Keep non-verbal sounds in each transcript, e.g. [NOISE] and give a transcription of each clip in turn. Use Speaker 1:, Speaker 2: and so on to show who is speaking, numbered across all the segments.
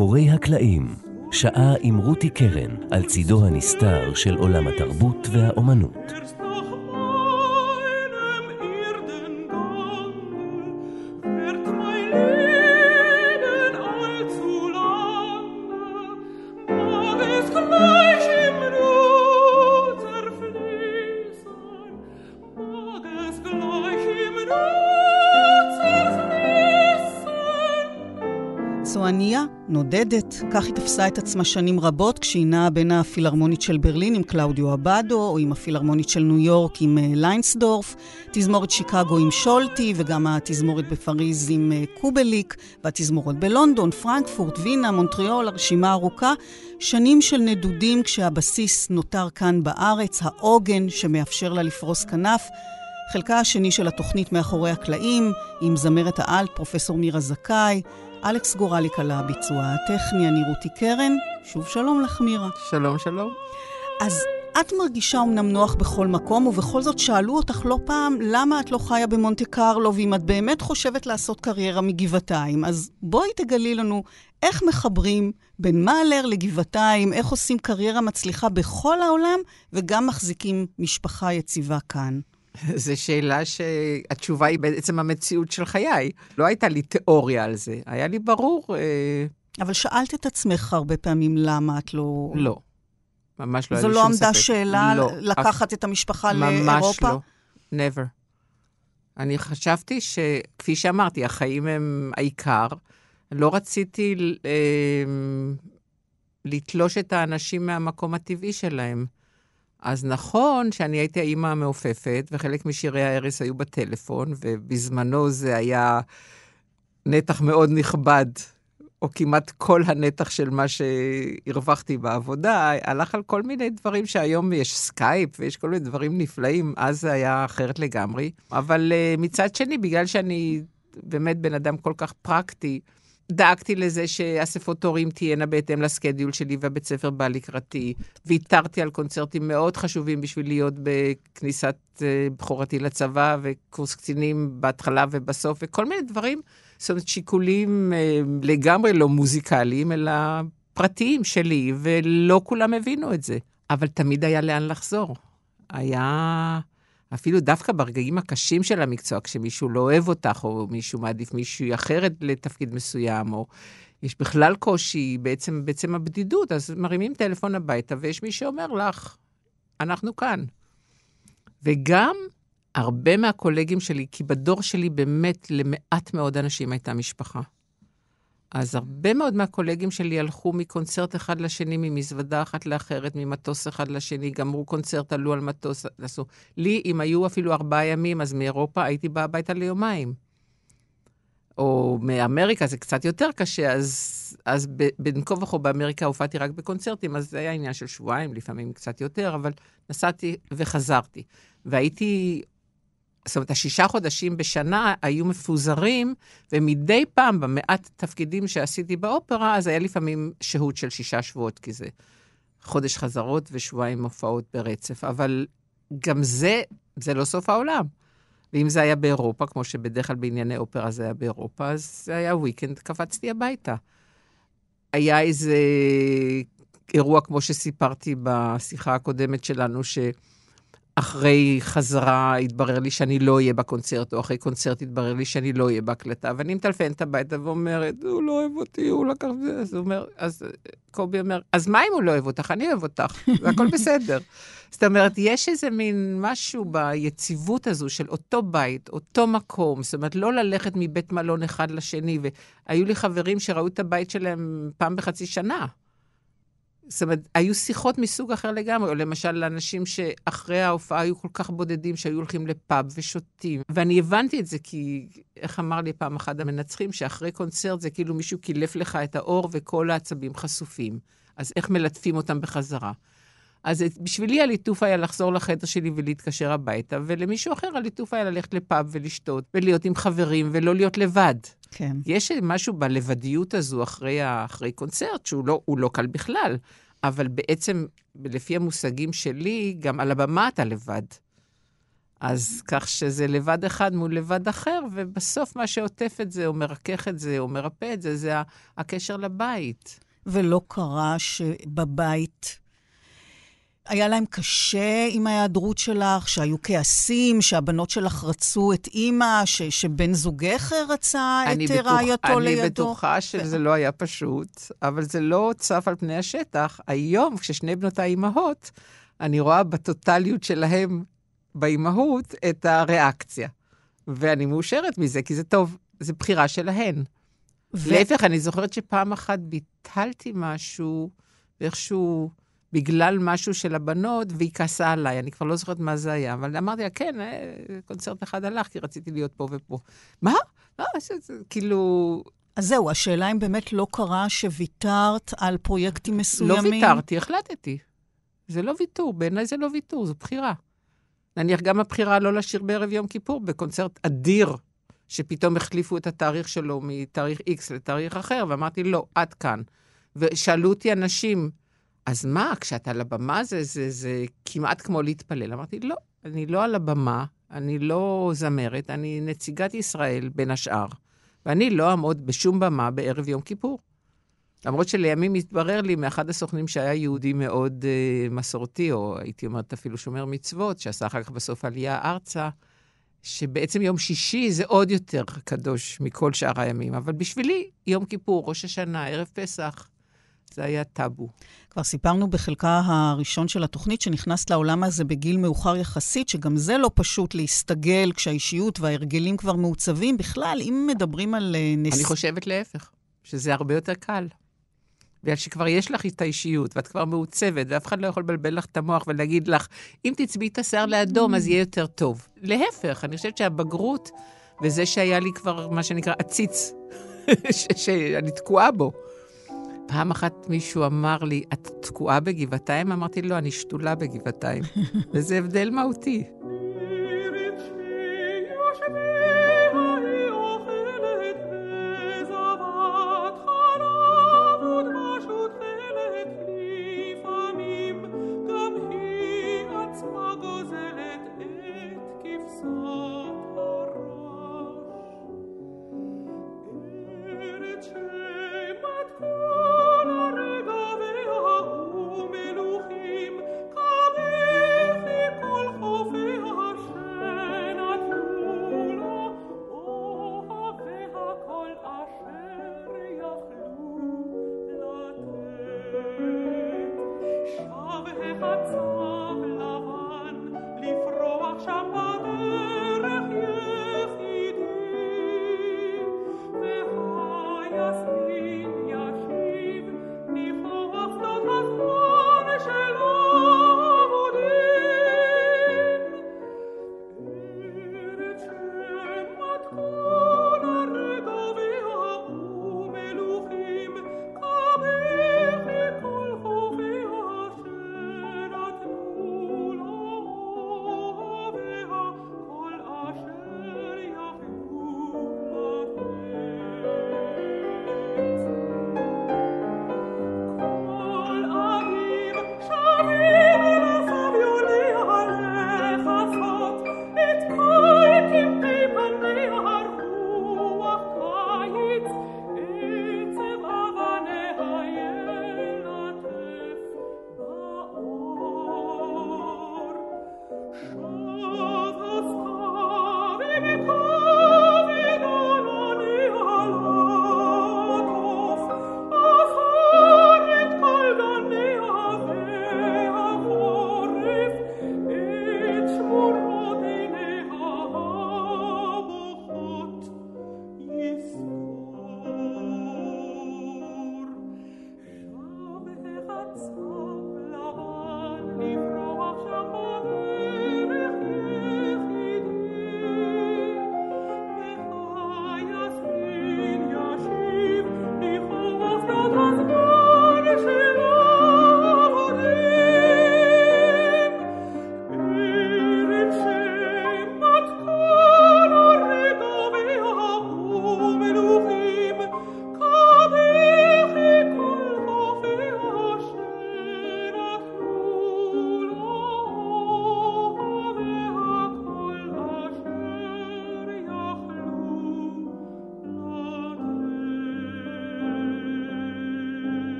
Speaker 1: מאחורי הקלעים, שעה עם רותי קרן על צידו הנסתר של עולם התרבות והאומנות.
Speaker 2: כך היא תפסה את עצמה שנים רבות כשהיא נעה בין הפילהרמונית של ברלין עם קלאודיו אבדו, או עם הפילהרמונית של ניו יורק עם אה, ליינסדורף, תזמורת שיקגו עם שולטי, וגם התזמורת בפריז עם אה, קובליק, והתזמורת בלונדון, פרנקפורט, וינה, מונטריאול, הרשימה ארוכה. שנים של נדודים כשהבסיס נותר כאן בארץ, העוגן שמאפשר לה לפרוס כנף. חלקה השני של התוכנית מאחורי הקלעים, עם זמרת העל, פרופסור מירה זכאי, אלכס גורליק על הביצוע הטכני, אני רותי קרן. שוב שלום לך, מירה.
Speaker 3: שלום, שלום.
Speaker 2: אז את מרגישה אמנם נוח בכל מקום, ובכל זאת שאלו אותך לא פעם למה את לא חיה במונטה קרלו, ואם את באמת חושבת לעשות קריירה מגבעתיים. אז בואי תגלי לנו איך מחברים בין מאלר לגבעתיים, איך עושים קריירה מצליחה בכל העולם, וגם מחזיקים משפחה יציבה כאן. [LAUGHS]
Speaker 3: זו שאלה שהתשובה היא בעצם המציאות של חיי. לא הייתה לי תיאוריה על זה, היה לי ברור. אה,
Speaker 2: אבל שאלת את עצמך הרבה פעמים למה את לא...
Speaker 3: לא, ממש לא היה לי שום
Speaker 2: ספק.
Speaker 3: זו לא
Speaker 2: עמדה שאלה לא, לקחת אף... את המשפחה
Speaker 3: ממש
Speaker 2: לאירופה?
Speaker 3: ממש לא, never. אני חשבתי שכפי שאמרתי, החיים הם העיקר. לא רציתי אה, לתלוש את האנשים מהמקום הטבעי שלהם. אז נכון שאני הייתי האימא המעופפת, וחלק משירי ההרס היו בטלפון, ובזמנו זה היה נתח מאוד נכבד, או כמעט כל הנתח של מה שהרווחתי בעבודה, הלך על כל מיני דברים שהיום יש סקייפ ויש כל מיני דברים נפלאים, אז זה היה אחרת לגמרי. אבל uh, מצד שני, בגלל שאני באמת בן אדם כל כך פרקטי, דאגתי לזה שאספות הורים תהיינה בהתאם לסקדיול שלי והבית ספר בא לקראתי. ויתרתי על קונצרטים מאוד חשובים בשביל להיות בכניסת uh, בכורתי לצבא וקורס קצינים בהתחלה ובסוף, וכל מיני דברים, זאת אומרת, שיקולים uh, לגמרי לא מוזיקליים, אלא פרטיים שלי, ולא כולם הבינו את זה. אבל תמיד היה לאן לחזור. היה... אפילו דווקא ברגעים הקשים של המקצוע, כשמישהו לא אוהב אותך, או מישהו מעדיף מישהי אחרת לתפקיד מסוים, או יש בכלל קושי בעצם, בעצם הבדידות, אז מרימים טלפון הביתה, ויש מי שאומר לך, אנחנו כאן. וגם הרבה מהקולגים שלי, כי בדור שלי באמת למעט מאוד אנשים הייתה משפחה. אז הרבה מאוד מהקולגים שלי הלכו מקונצרט אחד לשני, ממזוודה אחת לאחרת, ממטוס אחד לשני, גמרו קונצרט, עלו על מטוס, עשו. לי, אם היו אפילו ארבעה ימים, אז מאירופה הייתי באה הביתה ליומיים. או מאמריקה זה קצת יותר קשה, אז, אז בין כה וכה באמריקה הופעתי רק בקונצרטים, אז זה היה עניין של שבועיים, לפעמים קצת יותר, אבל נסעתי וחזרתי. והייתי זאת אומרת, השישה חודשים בשנה היו מפוזרים, ומדי פעם, במעט תפקידים שעשיתי באופרה, אז היה לפעמים שהות של שישה שבועות, כי זה חודש חזרות ושבועיים הופעות ברצף. אבל גם זה, זה לא סוף העולם. ואם זה היה באירופה, כמו שבדרך כלל בענייני אופרה זה היה באירופה, אז זה היה וויקנד, קפצתי הביתה. היה איזה אירוע, כמו שסיפרתי בשיחה הקודמת שלנו, ש... אחרי חזרה התברר לי שאני לא אהיה בקונצרט, או אחרי קונצרט התברר לי שאני לא אהיה בהקלטה, ואני מטלפנת הביתה ואומרת, הוא לא אוהב אותי, הוא לקח את זה, אז הוא אומר, אז קובי אומר, אז מה אם הוא לא אוהב אותך? אני אוהב אותך, והכל [LAUGHS] בסדר. זאת אומרת, יש איזה מין משהו ביציבות הזו של אותו בית, אותו מקום, זאת אומרת, לא ללכת מבית מלון אחד לשני, והיו לי חברים שראו את הבית שלהם פעם בחצי שנה. זאת אומרת, היו שיחות מסוג אחר לגמרי, או למשל לאנשים שאחרי ההופעה היו כל כך בודדים, שהיו הולכים לפאב ושותים. ואני הבנתי את זה כי, איך אמר לי פעם אחד המנצחים, שאחרי קונצרט זה כאילו מישהו קילף לך את האור וכל העצבים חשופים. אז איך מלטפים אותם בחזרה? אז בשבילי הליטוף היה לחזור לחדר שלי ולהתקשר הביתה, ולמישהו אחר הליטוף היה ללכת לפאב ולשתות, ולהיות עם חברים, ולא להיות לבד.
Speaker 2: כן.
Speaker 3: יש משהו בלבדיות הזו אחרי, אחרי קונצרט, שהוא לא, לא קל בכלל, אבל בעצם, לפי המושגים שלי, גם על הבמה אתה לבד. אז כך שזה לבד אחד מול לבד אחר, ובסוף מה שעוטף את זה, או מרכך את זה, או מרפא את זה, זה הקשר לבית.
Speaker 2: ולא קרה שבבית היה להם קשה עם ההיעדרות שלך, שהיו כעסים, שהבנות שלך רצו את אימא, ש, שבן זוגך רצה את בטוח, רעייתו
Speaker 3: אני
Speaker 2: לידו?
Speaker 3: אני בטוחה שזה לא היה פשוט, אבל זה לא צף על פני השטח. היום, כששני בנותיי אימהות, אני רואה בטוטליות שלהם, באימהות, את הריאקציה. ואני מאושרת מזה, כי זה טוב, זו בחירה שלהן. ו... להפך, אני זוכרת שפעם אחת ביטלתי משהו, ואיכשהו... בגלל משהו של הבנות, והיא כעסה עליי, אני כבר לא זוכרת מה זה היה, אבל אמרתי לה, כן, אה, קונצרט אחד הלך, כי רציתי להיות פה ופה. מה? מה? זה, כאילו...
Speaker 2: אז זהו, השאלה אם באמת לא קרה שוויתרת על פרויקטים מסוימים.
Speaker 3: לא ויתרתי, החלטתי. זה לא ויתור, בעיניי זה לא ויתור, זו בחירה. נניח גם הבחירה לא לשיר בערב יום כיפור, בקונצרט אדיר, שפתאום החליפו את התאריך שלו מתאריך X לתאריך אחר, ואמרתי, לא, עד כאן. ושאלו אותי אנשים, אז מה, כשאתה על הבמה זה, זה, זה כמעט כמו להתפלל. אמרתי, לא, אני לא על הבמה, אני לא זמרת, אני נציגת ישראל בין השאר, ואני לא אעמוד בשום במה בערב יום כיפור. למרות שלימים התברר לי מאחד הסוכנים שהיה יהודי מאוד uh, מסורתי, או הייתי אומרת אפילו שומר מצוות, שעשה אחר כך בסוף עלייה ארצה, שבעצם יום שישי זה עוד יותר קדוש מכל שאר הימים. אבל בשבילי, יום כיפור, ראש השנה, ערב פסח, זה היה טאבו.
Speaker 2: כבר סיפרנו בחלקה הראשון של התוכנית שנכנסת לעולם הזה בגיל מאוחר יחסית, שגם זה לא פשוט להסתגל כשהאישיות וההרגלים כבר מעוצבים. בכלל, אם מדברים על
Speaker 3: אה, נס... אני חושבת להפך, שזה הרבה יותר קל. בגלל שכבר יש לך את האישיות, ואת כבר מעוצבת, ואף אחד לא יכול לבלבל לך את המוח ולהגיד לך, אם תצביעי את השיער לאדום, אז יהיה יותר טוב. להפך, אני חושבת שהבגרות, וזה שהיה לי כבר, מה שנקרא, עציץ, [LAUGHS] שאני תקועה בו, פעם אחת מישהו אמר לי, את תקועה בגבעתיים? אמרתי לו, לא, אני שתולה בגבעתיים. [LAUGHS] וזה הבדל מהותי.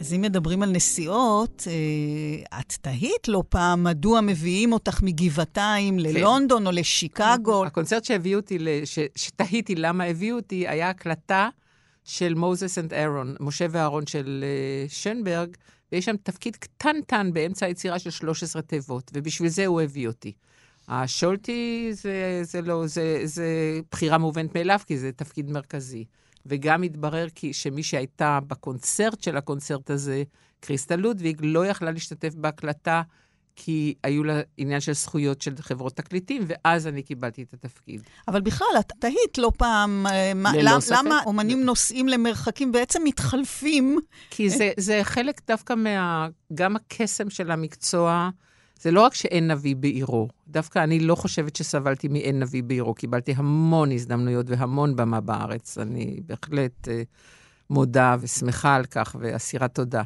Speaker 2: אז אם מדברים על נסיעות, אה, את תהית לא פעם מדוע מביאים אותך מגבעתיים כן. ללונדון או לשיקגו.
Speaker 3: הקונצרט שהביאו אותי, ש, שתהיתי למה הביאו אותי, היה הקלטה של מוזס אנד אהרון, משה ואהרון של uh, שנברג, ויש שם תפקיד קטנטן באמצע היצירה של 13 תיבות, ובשביל זה הוא הביא אותי. השולטי זה, זה לא, זה, זה בחירה מובנת מאליו, כי זה תפקיד מרכזי. וגם התברר כי שמי שהייתה בקונצרט של הקונצרט הזה, קריסטל לודוויג, לא יכלה להשתתף בהקלטה, כי היו לה עניין של זכויות של חברות תקליטים, ואז אני קיבלתי את התפקיד.
Speaker 2: אבל בכלל, את תהית לא פעם, אה, ללא ספק. למה אומנים נוסעים למרחקים בעצם מתחלפים?
Speaker 3: כי זה, זה חלק דווקא מה... גם הקסם של המקצוע. זה לא רק שאין נביא בעירו, דווקא אני לא חושבת שסבלתי מאין נביא בעירו, קיבלתי המון הזדמנויות והמון במה בארץ. אני בהחלט אה, מודה ושמחה על כך ואסירת תודה.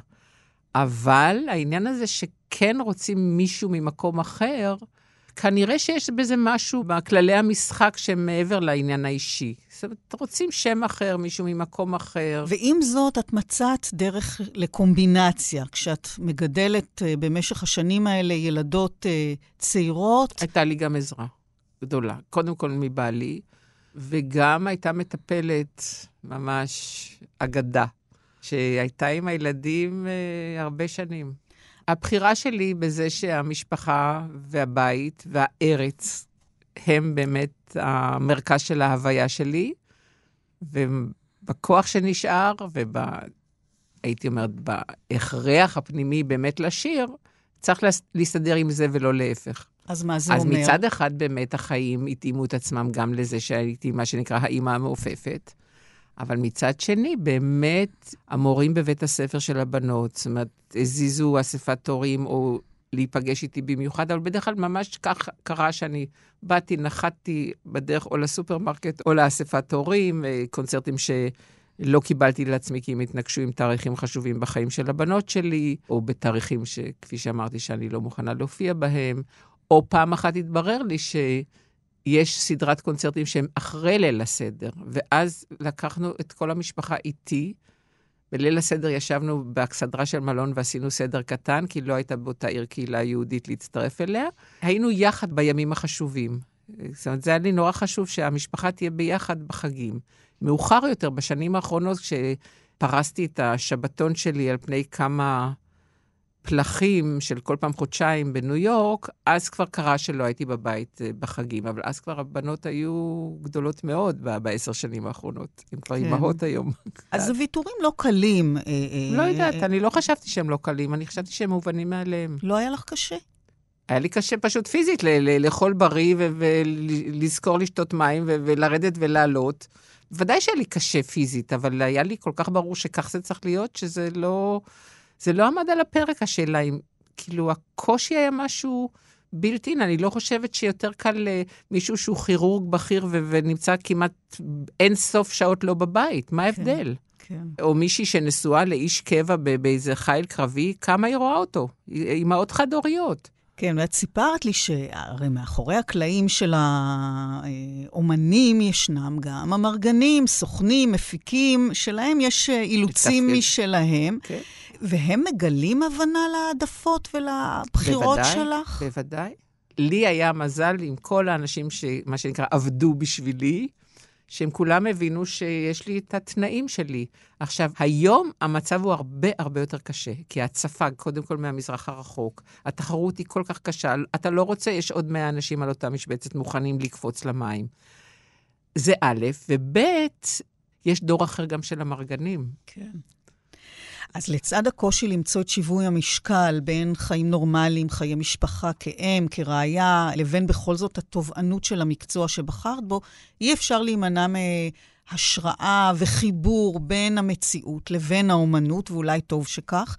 Speaker 3: אבל העניין הזה שכן רוצים מישהו ממקום אחר, כנראה שיש בזה משהו בכללי המשחק שהם מעבר לעניין האישי. זאת אומרת, רוצים שם אחר, מישהו ממקום אחר.
Speaker 2: ועם זאת, את מצאת דרך לקומבינציה. כשאת מגדלת uh, במשך השנים האלה ילדות uh, צעירות...
Speaker 3: הייתה לי גם עזרה גדולה. קודם כל מבעלי, וגם הייתה מטפלת, ממש אגדה, שהייתה עם הילדים uh, הרבה שנים. הבחירה שלי בזה שהמשפחה והבית והארץ הם באמת המרכז של ההוויה שלי, ובכוח שנשאר, והייתי אומרת, בהכרח הפנימי באמת לשיר, צריך להסתדר עם זה ולא להפך.
Speaker 2: אז מה זה
Speaker 3: אז
Speaker 2: אומר?
Speaker 3: אז מצד אחד באמת החיים התאימו את עצמם גם לזה שהייתי מה שנקרא האימא המעופפת. אבל מצד שני, באמת, המורים בבית הספר של הבנות, זאת אומרת, הזיזו אספת הורים או להיפגש איתי במיוחד, אבל בדרך כלל ממש כך קרה שאני באתי, נחתתי בדרך או לסופרמרקט או לאספת הורים, אה, קונצרטים שלא קיבלתי לעצמי כי הם התנגשו עם תאריכים חשובים בחיים של הבנות שלי, או בתאריכים שכפי שאמרתי שאני לא מוכנה להופיע בהם, או פעם אחת התברר לי ש... יש סדרת קונצרטים שהם אחרי ליל הסדר, ואז לקחנו את כל המשפחה איתי. בליל הסדר ישבנו באכסדרה של מלון ועשינו סדר קטן, כי לא הייתה באותה עיר קהילה יהודית להצטרף אליה. היינו יחד בימים החשובים. זאת אומרת, זה היה לי נורא חשוב שהמשפחה תהיה ביחד בחגים. מאוחר יותר, בשנים האחרונות, כשפרסתי את השבתון שלי על פני כמה פלחים של כל פעם חודשיים בניו יורק, אז כבר קרה שלא הייתי בבית אה, בחגים, אבל אז כבר הבנות היו גדולות מאוד בעשר שנים האחרונות. הן כבר כן. אימהות היום. [LAUGHS]
Speaker 2: אז ויתורים לא קלים. אה,
Speaker 3: אה, לא יודעת, אני לא חשבתי שהם לא קלים, אני חשבתי שהם מובנים מאליהם.
Speaker 2: לא היה לך קשה?
Speaker 3: היה לי קשה פשוט פיזית, לאכול בריא ולזכור לשתות מים ולרדת ולעלות. ודאי שהיה לי קשה פיזית, אבל היה לי כל כך ברור שכך זה צריך להיות, שזה לא... זה לא עמד על הפרק, השאלה אם, כאילו, הקושי היה משהו בלתי אין. אני לא חושבת שיותר קל למישהו שהוא כירורג בכיר ו- ונמצא כמעט אין סוף שעות לא בבית. מה כן, ההבדל? כן, כן. או מישהי שנשואה לאיש קבע באיזה חיל קרבי, כמה היא רואה אותו? אימהות חד-הוריות.
Speaker 2: כן, ואת סיפרת לי שהרי מאחורי הקלעים של האומנים ישנם גם המרגנים, סוכנים, מפיקים, שלהם יש אילוצים משלהם. כן. והם מגלים הבנה להעדפות ולבחירות
Speaker 3: בוודאי,
Speaker 2: שלך?
Speaker 3: בוודאי. לי היה מזל עם כל האנשים שמה שנקרא עבדו בשבילי, שהם כולם הבינו שיש לי את התנאים שלי. עכשיו, היום המצב הוא הרבה הרבה יותר קשה, כי ההצפה, קודם כל מהמזרח הרחוק, התחרות היא כל כך קשה, אתה לא רוצה, יש עוד 100 אנשים על אותה משבצת מוכנים לקפוץ למים. זה א', וב', יש דור אחר גם של המרגנים.
Speaker 2: כן. אז לצד הקושי למצוא את שיווי המשקל בין חיים נורמליים, חיי משפחה כאם, כראיה, לבין בכל זאת התובענות של המקצוע שבחרת בו, אי אפשר להימנע מהשראה וחיבור בין המציאות לבין האומנות, ואולי טוב שכך.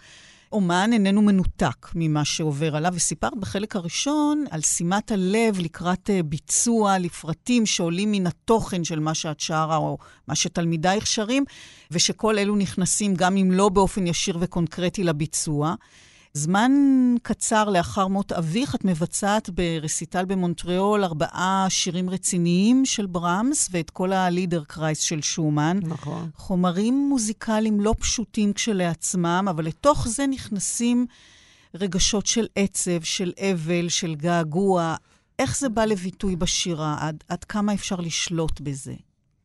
Speaker 2: אומן איננו מנותק ממה שעובר עליו, וסיפרת בחלק הראשון על שימת הלב לקראת אה, ביצוע, לפרטים שעולים מן התוכן של מה שאת שרה, או מה שתלמידייך שרים, ושכל אלו נכנסים גם אם לא באופן ישיר וקונקרטי לביצוע. זמן קצר לאחר מות אביך, את מבצעת ברסיטל במונטריאול ארבעה שירים רציניים של ברמס ואת כל הלידר קרייס של שומן.
Speaker 3: נכון.
Speaker 2: חומרים מוזיקליים לא פשוטים כשלעצמם, אבל לתוך זה נכנסים רגשות של עצב, של אבל, של געגוע. איך זה בא לביטוי בשירה? עד, עד כמה אפשר לשלוט בזה?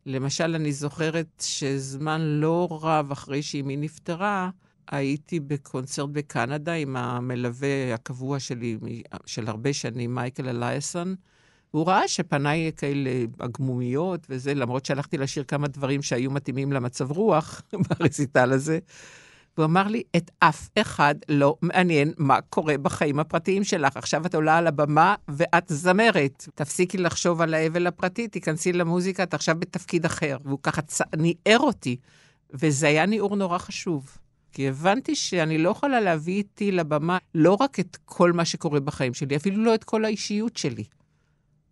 Speaker 3: למשל, אני זוכרת שזמן לא רב אחרי שאימי נפטרה, הייתי בקונצרט בקנדה עם המלווה הקבוע שלי של הרבה שנים, מייקל אלייסון. והוא ראה שפניי כאלה הגמומיות וזה, למרות שהלכתי לשיר כמה דברים שהיו מתאימים למצב רוח [LAUGHS] ברסיטל הזה. והוא אמר לי, את אף אחד לא מעניין מה קורה בחיים הפרטיים שלך. עכשיו את עולה על הבמה ואת זמרת. תפסיקי לחשוב על האבל הפרטי, תיכנסי למוזיקה, את עכשיו בתפקיד אחר. והוא ככה צ... ניער אותי, וזה היה ניעור נורא חשוב. כי הבנתי שאני לא יכולה להביא איתי לבמה לא רק את כל מה שקורה בחיים שלי, אפילו לא את כל האישיות שלי.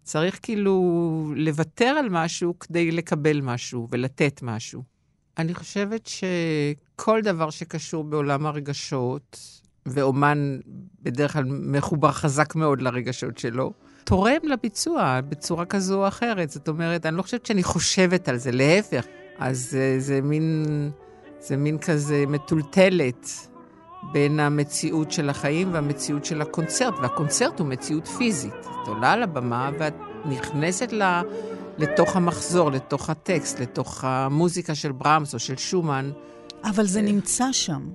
Speaker 3: צריך כאילו לוותר על משהו כדי לקבל משהו ולתת משהו. אני חושבת שכל דבר שקשור בעולם הרגשות, ואומן בדרך כלל מחובר חזק מאוד לרגשות שלו, תורם לביצוע בצורה כזו או אחרת. זאת אומרת, אני לא חושבת שאני חושבת על זה, להפך. אז זה, זה מין, זה מין כזה מטולטלת בין המציאות של החיים והמציאות של הקונצרט, והקונצרט הוא מציאות פיזית. את עולה על הבמה ואת נכנסת ל... לתוך המחזור, לתוך הטקסט, לתוך המוזיקה של ברמס או של שומן.
Speaker 2: אבל זה נמצא שם.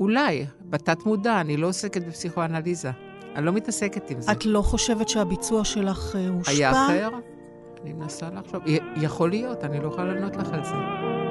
Speaker 3: אולי, בתת מודע, אני לא עוסקת בפסיכואנליזה. אני לא מתעסקת עם זה.
Speaker 2: את לא חושבת שהביצוע שלך אה, הושפע?
Speaker 3: היה אחר? אני מנסה לחשוב. יכול להיות, אני לא יכולה לענות לך על זה.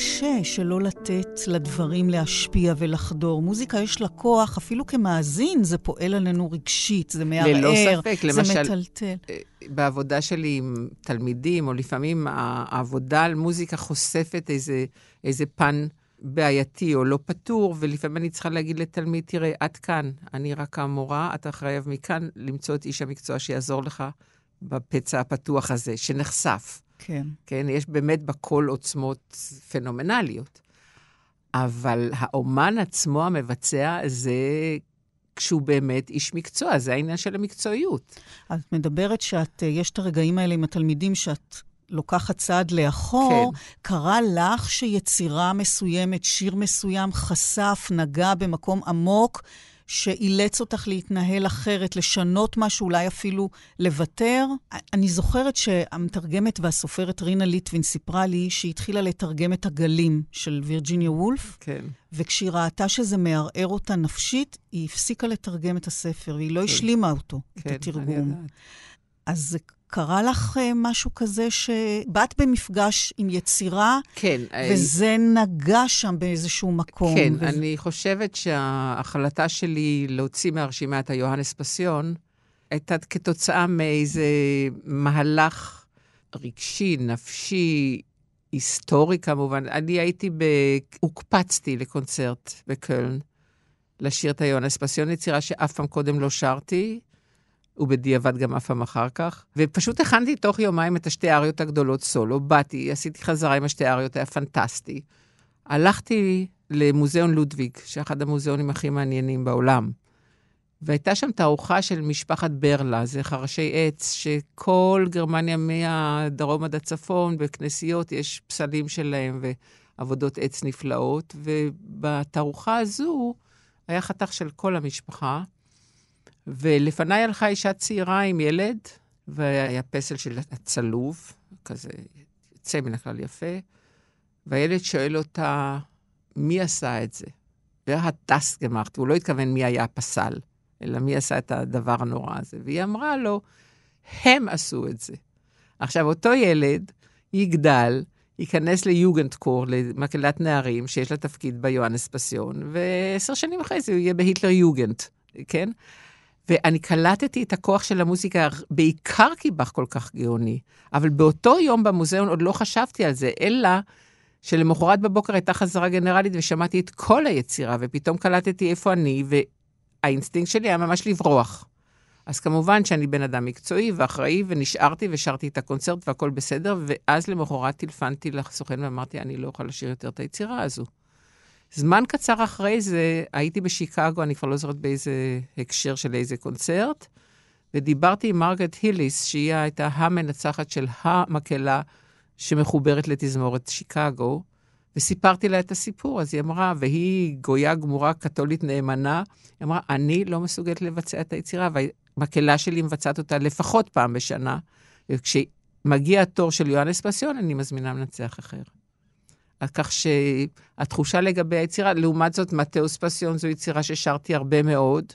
Speaker 2: קשה שלא לתת לדברים להשפיע ולחדור. מוזיקה יש לה כוח, אפילו כמאזין זה פועל עלינו רגשית, זה מערער,
Speaker 3: ללא ספק,
Speaker 2: זה
Speaker 3: למשל,
Speaker 2: מטלטל.
Speaker 3: אה, בעבודה שלי עם תלמידים, או לפעמים העבודה על מוזיקה חושפת איזה, איזה פן בעייתי או לא פתור, ולפעמים אני צריכה להגיד לתלמיד, תראה, עד כאן, אני רק המורה, אתה חייב מכאן למצוא את איש המקצוע שיעזור לך בפצע הפתוח הזה, שנחשף.
Speaker 2: כן.
Speaker 3: כן, יש באמת בכל עוצמות פנומנליות. אבל האומן עצמו, המבצע, זה כשהוא באמת איש מקצוע, זה העניין של המקצועיות.
Speaker 2: את מדברת שאת, אה, יש את הרגעים האלה עם התלמידים שאת לוקחת צעד לאחור. כן. קרה לך שיצירה מסוימת, שיר מסוים, חשף, נגע במקום עמוק, שאילץ אותך להתנהל אחרת, לשנות משהו, אולי אפילו לוותר. אני זוכרת שהמתרגמת והסופרת רינה ליטווין סיפרה לי שהיא התחילה לתרגם את הגלים של וירג'יניה וולף,
Speaker 3: כן.
Speaker 2: וכשהיא ראתה שזה מערער אותה נפשית, היא הפסיקה לתרגם את הספר, והיא לא כן. השלימה אותו, כן, את התרגום. אני יודעת. אז זה קרה לך uh, משהו כזה שבאת במפגש עם יצירה,
Speaker 3: כן.
Speaker 2: וזה I... נגע שם באיזשהו מקום?
Speaker 3: כן, וזה... אני חושבת שההחלטה שלי להוציא מהרשימה את היוהנס פסיון, הייתה כתוצאה מאיזה מהלך רגשי, נפשי, היסטורי כמובן. אני הייתי ב... הוקפצתי לקונצרט בקöln, לשיר את היונס פסיון, יצירה שאף פעם קודם לא שרתי, ובדיעבד גם אף פעם אחר כך. ופשוט הכנתי תוך יומיים את השתי האריות הגדולות סולו, באתי, עשיתי חזרה עם השתי האריות, היה פנטסטי. הלכתי למוזיאון לודוויג, שאחד המוזיאונים הכי מעניינים בעולם. והייתה שם תערוכה של משפחת ברלה, זה חרשי עץ, שכל גרמניה מהדרום עד הצפון, בכנסיות יש פסלים שלהם ועבודות עץ נפלאות, ובתערוכה הזו היה חתך של כל המשפחה, ולפניי הלכה אישה צעירה עם ילד, והיה פסל של הצלוב, כזה יוצא מן הכלל יפה, והילד שואל אותה, מי עשה את זה? והטס גמרתי, הוא לא התכוון מי היה הפסל. אלא מי עשה את הדבר הנורא הזה. והיא אמרה לו, הם עשו את זה. עכשיו, אותו ילד יגדל, ייכנס ליוגנדקור, למקהלת נערים, שיש לה תפקיד ביואנס פסיון, ועשר שנים אחרי זה הוא יהיה בהיטלר יוגנד, כן? ואני קלטתי את הכוח של המוזיקה, בעיקר כי באך כל כך גאוני. אבל באותו יום במוזיאון עוד לא חשבתי על זה, אלא שלמחרת בבוקר הייתה חזרה גנרלית ושמעתי את כל היצירה, ופתאום קלטתי איפה אני, האינסטינקט שלי היה ממש לברוח. אז כמובן שאני בן אדם מקצועי ואחראי, ונשארתי ושרתי את הקונצרט והכל בסדר, ואז למחרת טלפנתי לסוכן ואמרתי, אני לא יכולה לשיר יותר את היצירה הזו. זמן קצר אחרי זה, הייתי בשיקגו, אני כבר לא זוכרת באיזה הקשר של איזה קונצרט, ודיברתי עם מרגרט היליס, שהיא הייתה המנצחת של המקהלה שמחוברת לתזמורת שיקגו, וסיפרתי לה את הסיפור, אז היא אמרה, והיא גויה גמורה קתולית נאמנה, היא אמרה, אני לא מסוגלת לבצע את היצירה, והמקהלה שלי מבצעת אותה לפחות פעם בשנה, וכשמגיע התור של יואנס פסיון, אני מזמינה מנצח אחר. כך שהתחושה לגבי היצירה, לעומת זאת, מתאוס פסיון זו יצירה ששרתי הרבה מאוד,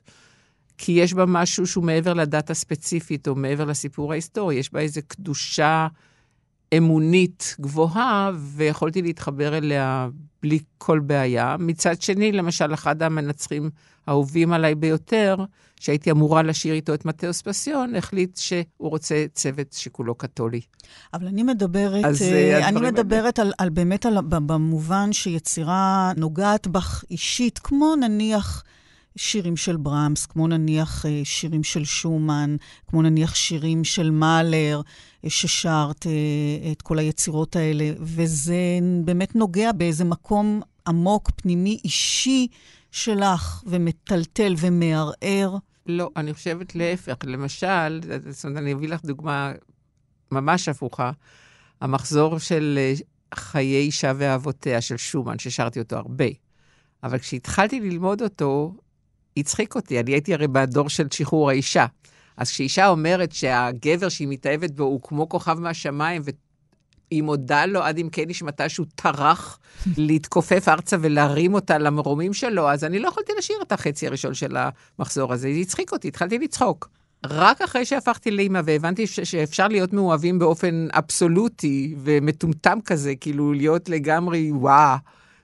Speaker 3: כי יש בה משהו שהוא מעבר לדת הספציפית, או מעבר לסיפור ההיסטורי, יש בה איזו קדושה אמונית גבוהה, ויכולתי להתחבר אליה בלי כל בעיה. מצד שני, למשל, אחד המנצחים האהובים עליי ביותר, שהייתי אמורה לשיר איתו את מתאוס פסיון, החליט שהוא רוצה צוות שכולו קתולי.
Speaker 2: אבל אני מדברת, אז, uh, אני מדברת על, על באמת על, במובן שיצירה נוגעת בך אישית, כמו נניח... שירים של ברמס, כמו נניח אה, שירים של שומן, כמו נניח שירים של מאלר, ששרת אה, את כל היצירות האלה, וזה באמת נוגע באיזה מקום עמוק, פנימי, אישי שלך, ומטלטל ומערער.
Speaker 3: לא, אני חושבת להפך. למשל, זאת אומרת, אני אביא לך דוגמה ממש הפוכה. המחזור של חיי אישה ואבותיה של שומן, ששרתי אותו הרבה. אבל כשהתחלתי ללמוד אותו, הצחיק אותי. אני הייתי הרי בדור של שחרור האישה. אז כשאישה אומרת שהגבר שהיא מתאהבת בו הוא כמו כוכב מהשמיים, והיא מודה לו עד עמקי נשמתה שהוא טרח להתכופף ארצה ולהרים אותה למרומים שלו, אז אני לא יכולתי לשיר את החצי הראשון של המחזור הזה. זה הצחיק אותי, התחלתי לצחוק. רק אחרי שהפכתי לאימא והבנתי ש- שאפשר להיות מאוהבים באופן אבסולוטי ומטומטם כזה, כאילו להיות לגמרי וואו.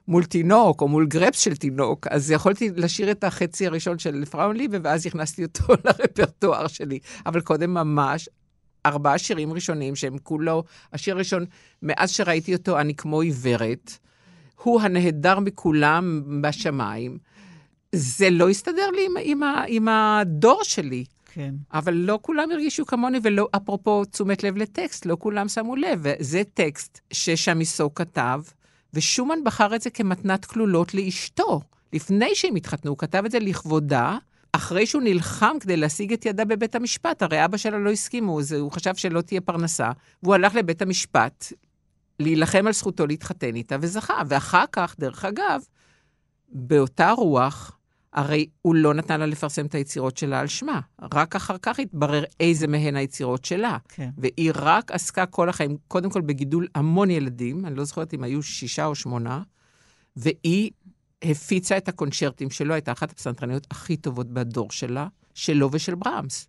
Speaker 3: מול תינוק, או מול גרפס של תינוק, אז יכולתי לשיר את החצי הראשון של פראון ליבה, ואז הכנסתי אותו [LAUGHS] לרפרטואר שלי. אבל קודם ממש, ארבעה שירים ראשונים שהם כולו, השיר הראשון, מאז שראיתי אותו, אני כמו עיוורת. הוא הנהדר מכולם בשמיים. זה לא הסתדר לי עם, עם, עם הדור שלי.
Speaker 2: כן.
Speaker 3: אבל לא כולם הרגישו כמוני, ולא, אפרופו תשומת לב לטקסט, לא כולם שמו לב. זה טקסט ששמיסו כתב, ושומן בחר את זה כמתנת כלולות לאשתו. לפני שהם התחתנו, הוא כתב את זה לכבודה, אחרי שהוא נלחם כדי להשיג את ידה בבית המשפט. הרי אבא שלה לא הסכימו, הוא חשב שלא תהיה פרנסה, והוא הלך לבית המשפט להילחם על זכותו להתחתן איתה, וזכה. ואחר כך, דרך אגב, באותה רוח, הרי הוא לא נתן לה לפרסם את היצירות שלה על שמה. רק אחר כך התברר איזה מהן היצירות שלה.
Speaker 2: כן.
Speaker 3: והיא רק עסקה כל החיים, קודם כל בגידול המון ילדים, אני לא זוכרת אם היו שישה או שמונה, והיא הפיצה את הקונצ'רטים שלו, הייתה אחת הפסנתרניות הכי טובות בדור שלה, שלו ושל ברמס.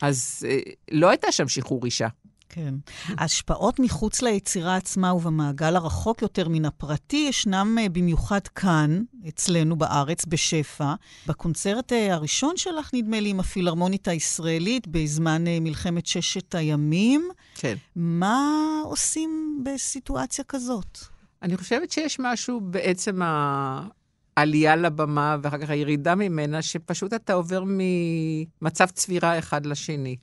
Speaker 3: אז אה, לא הייתה שם שחרור אישה.
Speaker 2: כן. ההשפעות מחוץ ליצירה עצמה ובמעגל הרחוק יותר מן הפרטי ישנם אה, במיוחד כאן, אצלנו בארץ, בשפע. בקונצרט אה, הראשון שלך, נדמה לי, עם הפילהרמונית הישראלית, בזמן אה, מלחמת ששת הימים.
Speaker 3: כן.
Speaker 2: מה עושים בסיטואציה כזאת?
Speaker 3: אני חושבת שיש משהו בעצם העלייה לבמה ואחר כך הירידה ממנה, שפשוט אתה עובר ממצב צבירה אחד לשני.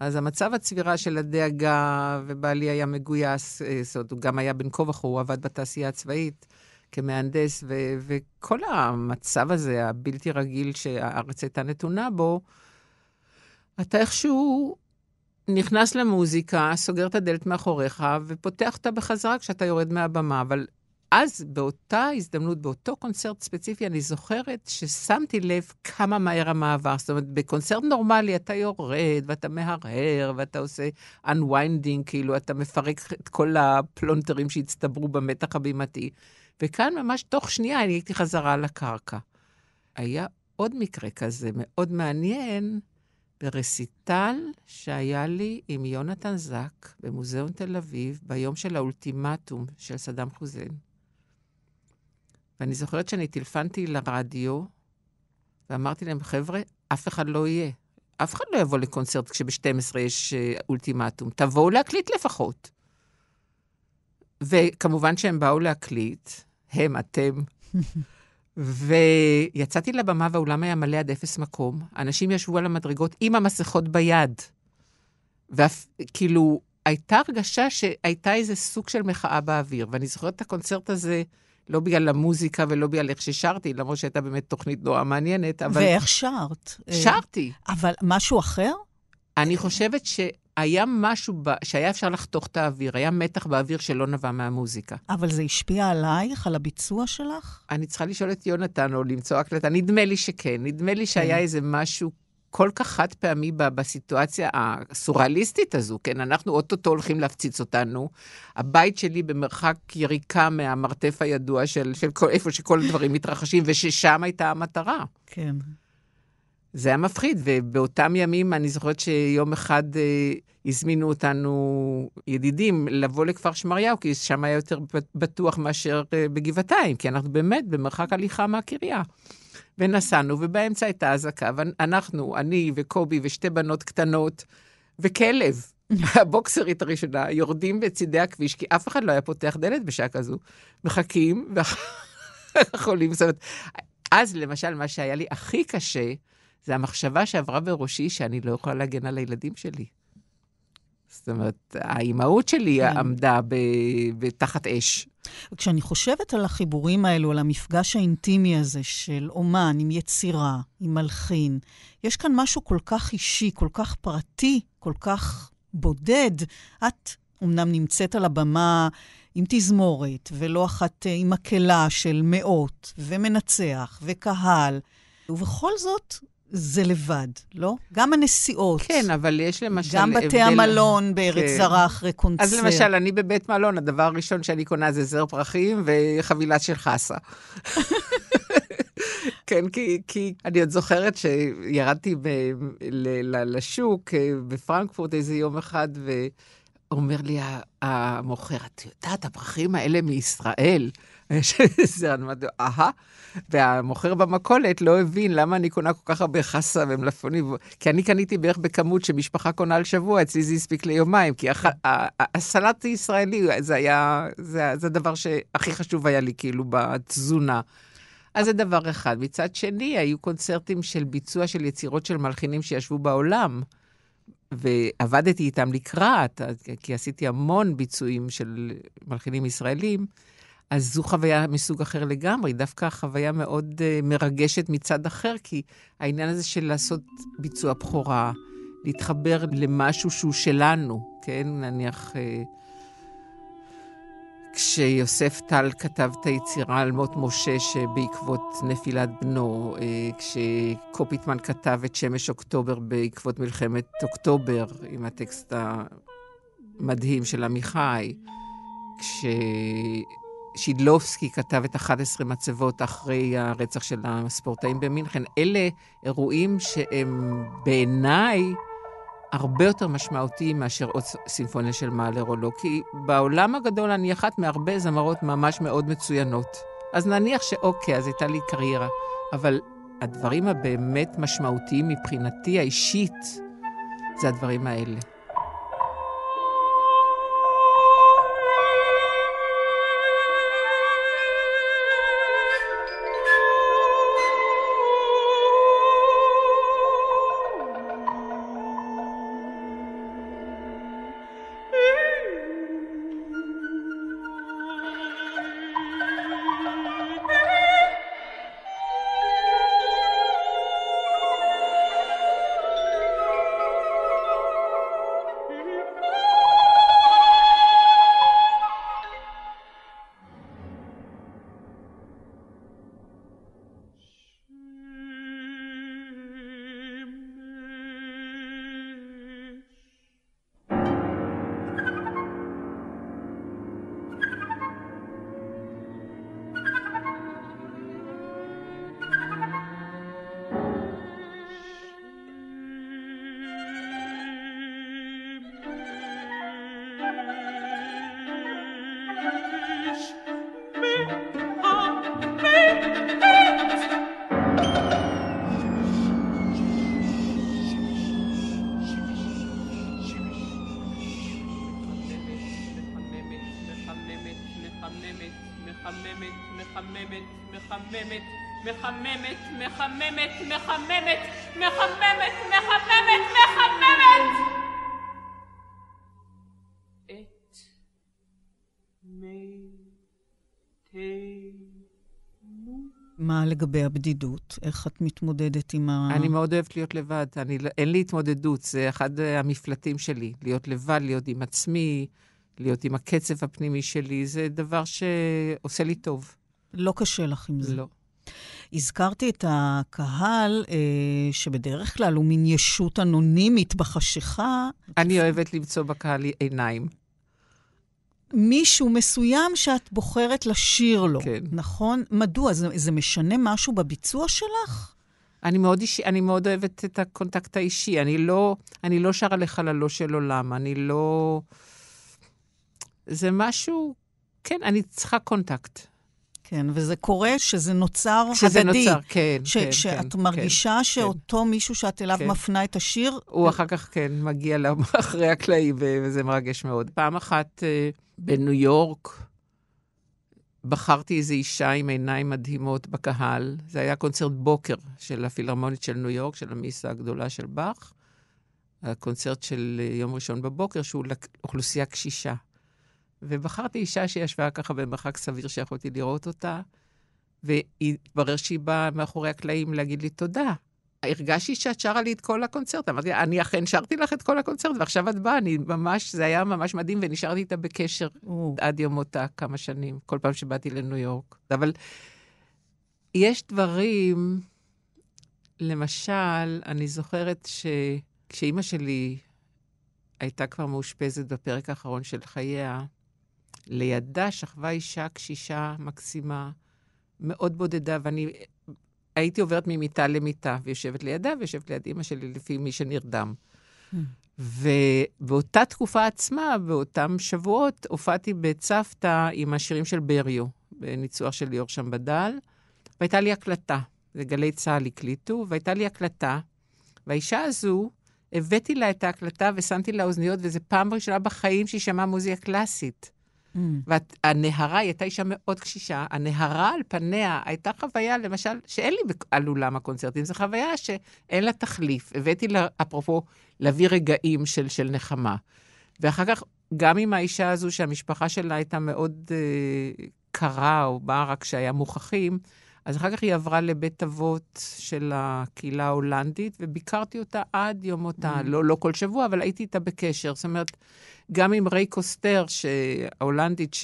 Speaker 3: אז המצב הצבירה של הדאגה, ובעלי היה מגויס, אה, זאת אומרת, הוא גם היה בין כה וכה, הוא עבד בתעשייה הצבאית כמהנדס, ו- וכל המצב הזה, הבלתי רגיל שהארץ הייתה נתונה בו, אתה איכשהו נכנס למוזיקה, סוגר את הדלת מאחוריך, ופותח אותה בחזרה כשאתה יורד מהבמה. אבל אז, באותה הזדמנות, באותו קונצרט ספציפי, אני זוכרת ששמתי לב כמה מהר המעבר. זאת אומרת, בקונצרט נורמלי אתה יורד, ואתה מהרהר, ואתה עושה unwinding, כאילו, אתה מפרק את כל הפלונטרים שהצטברו במתח הבימתי. וכאן, ממש תוך שנייה, אני הייתי חזרה על הקרקע. היה עוד מקרה כזה מאוד מעניין, ברסיטל שהיה לי עם יונתן זק במוזיאון תל אביב, ביום של האולטימטום של סדאם חוסיין. ואני זוכרת שאני טלפנתי לרדיו, ואמרתי להם, חבר'ה, אף אחד לא יהיה. אף אחד לא יבוא לקונצרט כשב-12 יש uh, אולטימטום. תבואו להקליט לפחות. וכמובן שהם באו להקליט, הם, אתם. [LAUGHS] ויצאתי לבמה והאולם היה מלא עד אפס מקום. אנשים ישבו על המדרגות עם המסכות ביד. וכאילו, הייתה הרגשה שהייתה איזה סוג של מחאה באוויר. ואני זוכרת את הקונצרט הזה, לא בגלל המוזיקה ולא בגלל איך ששרתי, למרות שהייתה באמת תוכנית נורא מעניינת, אבל...
Speaker 2: ואיך שרת?
Speaker 3: שרתי.
Speaker 2: אבל משהו אחר?
Speaker 3: אני חושבת שהיה משהו ב... שהיה אפשר לחתוך את האוויר, היה מתח באוויר שלא נבע מהמוזיקה.
Speaker 2: אבל זה השפיע עלייך, על הביצוע שלך?
Speaker 3: אני צריכה לשאול את יונתן או למצוא הקלטה. נדמה לי שכן. נדמה לי שהיה כן. איזה משהו כל כך חד פעמי בסיטואציה הסוריאליסטית הזו, כן? אנחנו אוטוטו הולכים להפציץ אותנו. הבית שלי במרחק יריקה מהמרתף הידוע של, של כל, איפה שכל הדברים מתרחשים, וששם הייתה המטרה.
Speaker 2: כן.
Speaker 3: זה היה מפחיד, ובאותם ימים אני זוכרת שיום אחד אה, הזמינו אותנו ידידים לבוא לכפר שמריהו, כי שם היה יותר בטוח מאשר אה, בגבעתיים, כי אנחנו באמת במרחק הליכה מהקריה. ונסענו, ובאמצע הייתה אזעקה, ואנחנו, אני וקובי ושתי בנות קטנות, וכלב, [LAUGHS] הבוקסרית הראשונה, יורדים בצידי הכביש, כי אף אחד לא היה פותח דלת בשעה כזו. מחכים, וחולים. [LAUGHS] זאת אומרת, אז למשל, מה שהיה לי הכי קשה, זה המחשבה שעברה בראשי שאני לא יכולה להגן על הילדים שלי. זאת אומרת, האימהות שלי כן. עמדה בתחת אש.
Speaker 2: כשאני חושבת על החיבורים האלו, על המפגש האינטימי הזה של אומן עם יצירה, עם מלחין, יש כאן משהו כל כך אישי, כל כך פרטי, כל כך בודד. את אמנם נמצאת על הבמה עם תזמורת, ולא אחת אה, עם מקהלה של מאות, ומנצח, וקהל, ובכל זאת, זה לבד, לא? גם הנסיעות.
Speaker 3: כן, אבל יש למשל
Speaker 2: גם בתי הבדל... המלון בארץ כן. זרה אחרי קונצרט.
Speaker 3: אז למשל, אני בבית מלון, הדבר הראשון שאני קונה זה זר פרחים וחבילה של חסה. [LAUGHS] כן, כי, כי אני עוד זוכרת שירדתי ב, ל, ל, לשוק אה, בפרנקפורט איזה יום אחד, ואומר לי המוכר, את יודעת, הפרחים האלה מישראל. זה, אני אומרת, אהה. והמוכר במכולת לא הבין למה אני קונה כל כך הרבה חסה ומלפונים, כי אני קניתי בערך בכמות שמשפחה קונה על שבוע, אצלי זה הספיק ליומיים, כי. הסלט הישראלי, זה היה, זה הדבר שהכי חשוב היה לי, כאילו, בתזונה. אז זה דבר אחד. מצד שני, היו קונצרטים של ביצוע של יצירות של מלחינים שישבו בעולם. ועבדתי איתם לקראת, כי עשיתי המון ביצועים של מלחינים ישראלים. אז זו חוויה מסוג אחר לגמרי, דווקא חוויה מאוד uh, מרגשת מצד אחר, כי העניין הזה של לעשות ביצוע בכורה, להתחבר למשהו שהוא שלנו, כן? נניח, uh, כשיוסף טל כתב את היצירה על מות משה שבעקבות נפילת בנו, uh, כשקופיטמן כתב את שמש אוקטובר בעקבות מלחמת אוקטובר, עם הטקסט המדהים של עמיחי, כש... שידלובסקי כתב את 11 מצבות אחרי הרצח של הספורטאים במינכן. אלה אירועים שהם בעיניי הרבה יותר משמעותי מאשר עוד סימפוניה של מאלר או לא, כי בעולם הגדול אני אחת מהרבה זמרות ממש מאוד מצוינות. אז נניח שאוקיי, אז הייתה לי קריירה, אבל הדברים הבאמת משמעותיים מבחינתי האישית, זה הדברים האלה.
Speaker 2: לגבי הבדידות? איך את מתמודדת עם ה...
Speaker 3: אני מאוד אוהבת להיות לבד. אני, לא- אין לי התמודדות, זה אחד המפלטים שלי. להיות לבד, להיות עם עצמי, להיות עם הקצב הפנימי שלי, זה דבר שעושה לי טוב.
Speaker 2: לא קשה לך עם זה.
Speaker 3: לא.
Speaker 2: הזכרתי את הקהל, אה, שבדרך כלל הוא מין ישות אנונימית בחשיכה.
Speaker 3: אני אוהבת למצוא בקהל עיניים.
Speaker 2: מישהו מסוים שאת בוחרת לשיר לו,
Speaker 3: כן.
Speaker 2: נכון? מדוע? זה, זה משנה משהו בביצוע שלך?
Speaker 3: אני מאוד, אישי, אני מאוד אוהבת את הקונטקט האישי. אני לא, אני לא שרה לחללו של עולם, אני לא... זה משהו... כן, אני צריכה קונטקט.
Speaker 2: כן, וזה קורה שזה נוצר
Speaker 3: שזה
Speaker 2: הדדי.
Speaker 3: נוצר, כן,
Speaker 2: ש-
Speaker 3: כן,
Speaker 2: שאת
Speaker 3: כן,
Speaker 2: מרגישה
Speaker 3: כן,
Speaker 2: שאותו מישהו שאת אליו
Speaker 3: כן.
Speaker 2: מפנה את השיר,
Speaker 3: הוא אחר כך, כן, מגיע לאחרי [LAUGHS] הקלעים, ו- וזה מרגש מאוד. פעם אחת אה, בניו יורק, בחרתי איזו אישה עם עיניים מדהימות בקהל. זה היה קונצרט בוקר של הפילהרמונית של ניו יורק, של המיסה הגדולה של באך. הקונצרט של אה, יום ראשון בבוקר, שהוא לאוכלוסייה קשישה. ובחרתי אישה שישבה ככה במרחק סביר שיכולתי לראות אותה, והתברר שהיא באה מאחורי הקלעים להגיד לי תודה. הרגשתי שאת שרה לי את כל הקונצרט. אמרתי, אני אכן שרתי לך את כל הקונצרט, ועכשיו את באה, אני ממש, זה היה ממש מדהים, ונשארתי איתה בקשר
Speaker 2: או,
Speaker 3: עד יום מותה כמה שנים, כל פעם שבאתי לניו יורק. אבל יש דברים, למשל, אני זוכרת שכשאימא שלי הייתה כבר מאושפזת בפרק האחרון של חייה, לידה שכבה אישה קשישה מקסימה, מאוד בודדה, ואני הייתי עוברת ממיטה למיטה, ויושבת לידה, ויושבת ליד אימא שלי לפי מי שנרדם. ובאותה תקופה עצמה, באותם שבועות, הופעתי בצוותא עם השירים של בריו, בניצוח של ליאור שם בדל, והייתה לי הקלטה. וגלי צה"ל הקליטו, והייתה לי הקלטה, והאישה הזו, הבאתי לה את ההקלטה ושמתי לה אוזניות, וזו פעם ראשונה בחיים שהיא שמעה מוזיקה קלאסית. והנהרה, היא הייתה אישה מאוד קשישה, הנהרה על פניה הייתה חוויה, למשל, שאין לי על אולם הקונצרטים, זו חוויה שאין לה תחליף. הבאתי לה, אפרופו, להביא רגעים של, של נחמה. ואחר כך, גם עם האישה הזו, שהמשפחה שלה הייתה מאוד אה, קרה, או באה רק כשהיה מוכחים, אז אחר כך היא עברה לבית אבות של הקהילה ההולנדית, וביקרתי אותה עד יום מותה.
Speaker 2: Mm.
Speaker 3: לא, לא כל שבוע, אבל הייתי איתה בקשר. זאת אומרת, גם עם ריי קוסטר, ההולנדית,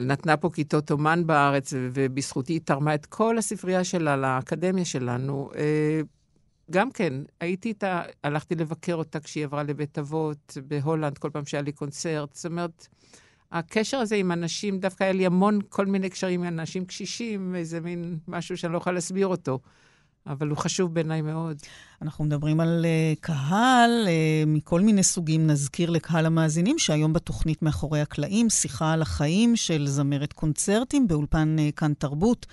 Speaker 3: שנתנה פה כיתות אומן בארץ, ובזכותי היא תרמה את כל הספרייה שלה לאקדמיה שלנו, אה, גם כן, הייתי איתה, הלכתי לבקר אותה כשהיא עברה לבית אבות בהולנד, כל פעם שהיה לי קונצרט. זאת אומרת, הקשר הזה עם אנשים, דווקא היה לי המון, כל מיני קשרים עם אנשים קשישים, איזה מין משהו שאני לא יכולה להסביר אותו. אבל הוא חשוב בעיניי מאוד.
Speaker 2: אנחנו מדברים על uh, קהל uh, מכל מיני סוגים. נזכיר לקהל המאזינים שהיום בתוכנית מאחורי הקלעים, שיחה על החיים של זמרת קונצרטים באולפן uh, כאן תרבות.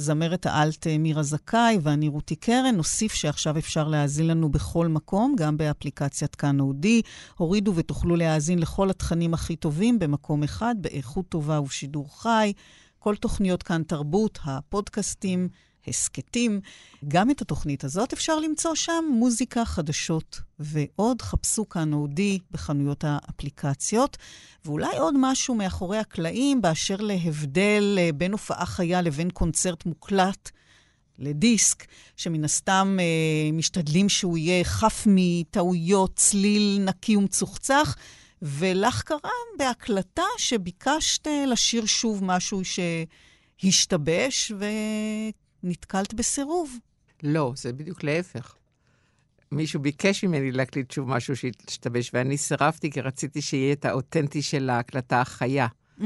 Speaker 2: זמרת האלט uh, מירה זכאי ואני רותי קרן. נוסיף שעכשיו אפשר להאזין לנו בכל מקום, גם באפליקציית כאן אודי. הורידו ותוכלו להאזין לכל התכנים הכי טובים במקום אחד, באיכות טובה ובשידור חי. כל תוכניות כאן תרבות, הפודקאסטים, הסכתים. גם את התוכנית הזאת אפשר למצוא שם, מוזיקה, חדשות ועוד. חפשו כאן אודי בחנויות האפליקציות. ואולי עוד משהו מאחורי הקלעים באשר להבדל אה, בין הופעה חיה לבין קונצרט מוקלט. לדיסק, שמן הסתם אה, משתדלים שהוא יהיה חף מטעויות, צליל נקי ומצוחצח, ולך קרה בהקלטה שביקשת אה, לשיר שוב משהו שהשתבש, ונתקלת בסירוב.
Speaker 3: לא, זה בדיוק להפך. מישהו ביקש ממני להקליט שוב משהו שהשתבש, ואני סירבתי כי רציתי שיהיה את האותנטי של ההקלטה החיה. Mm.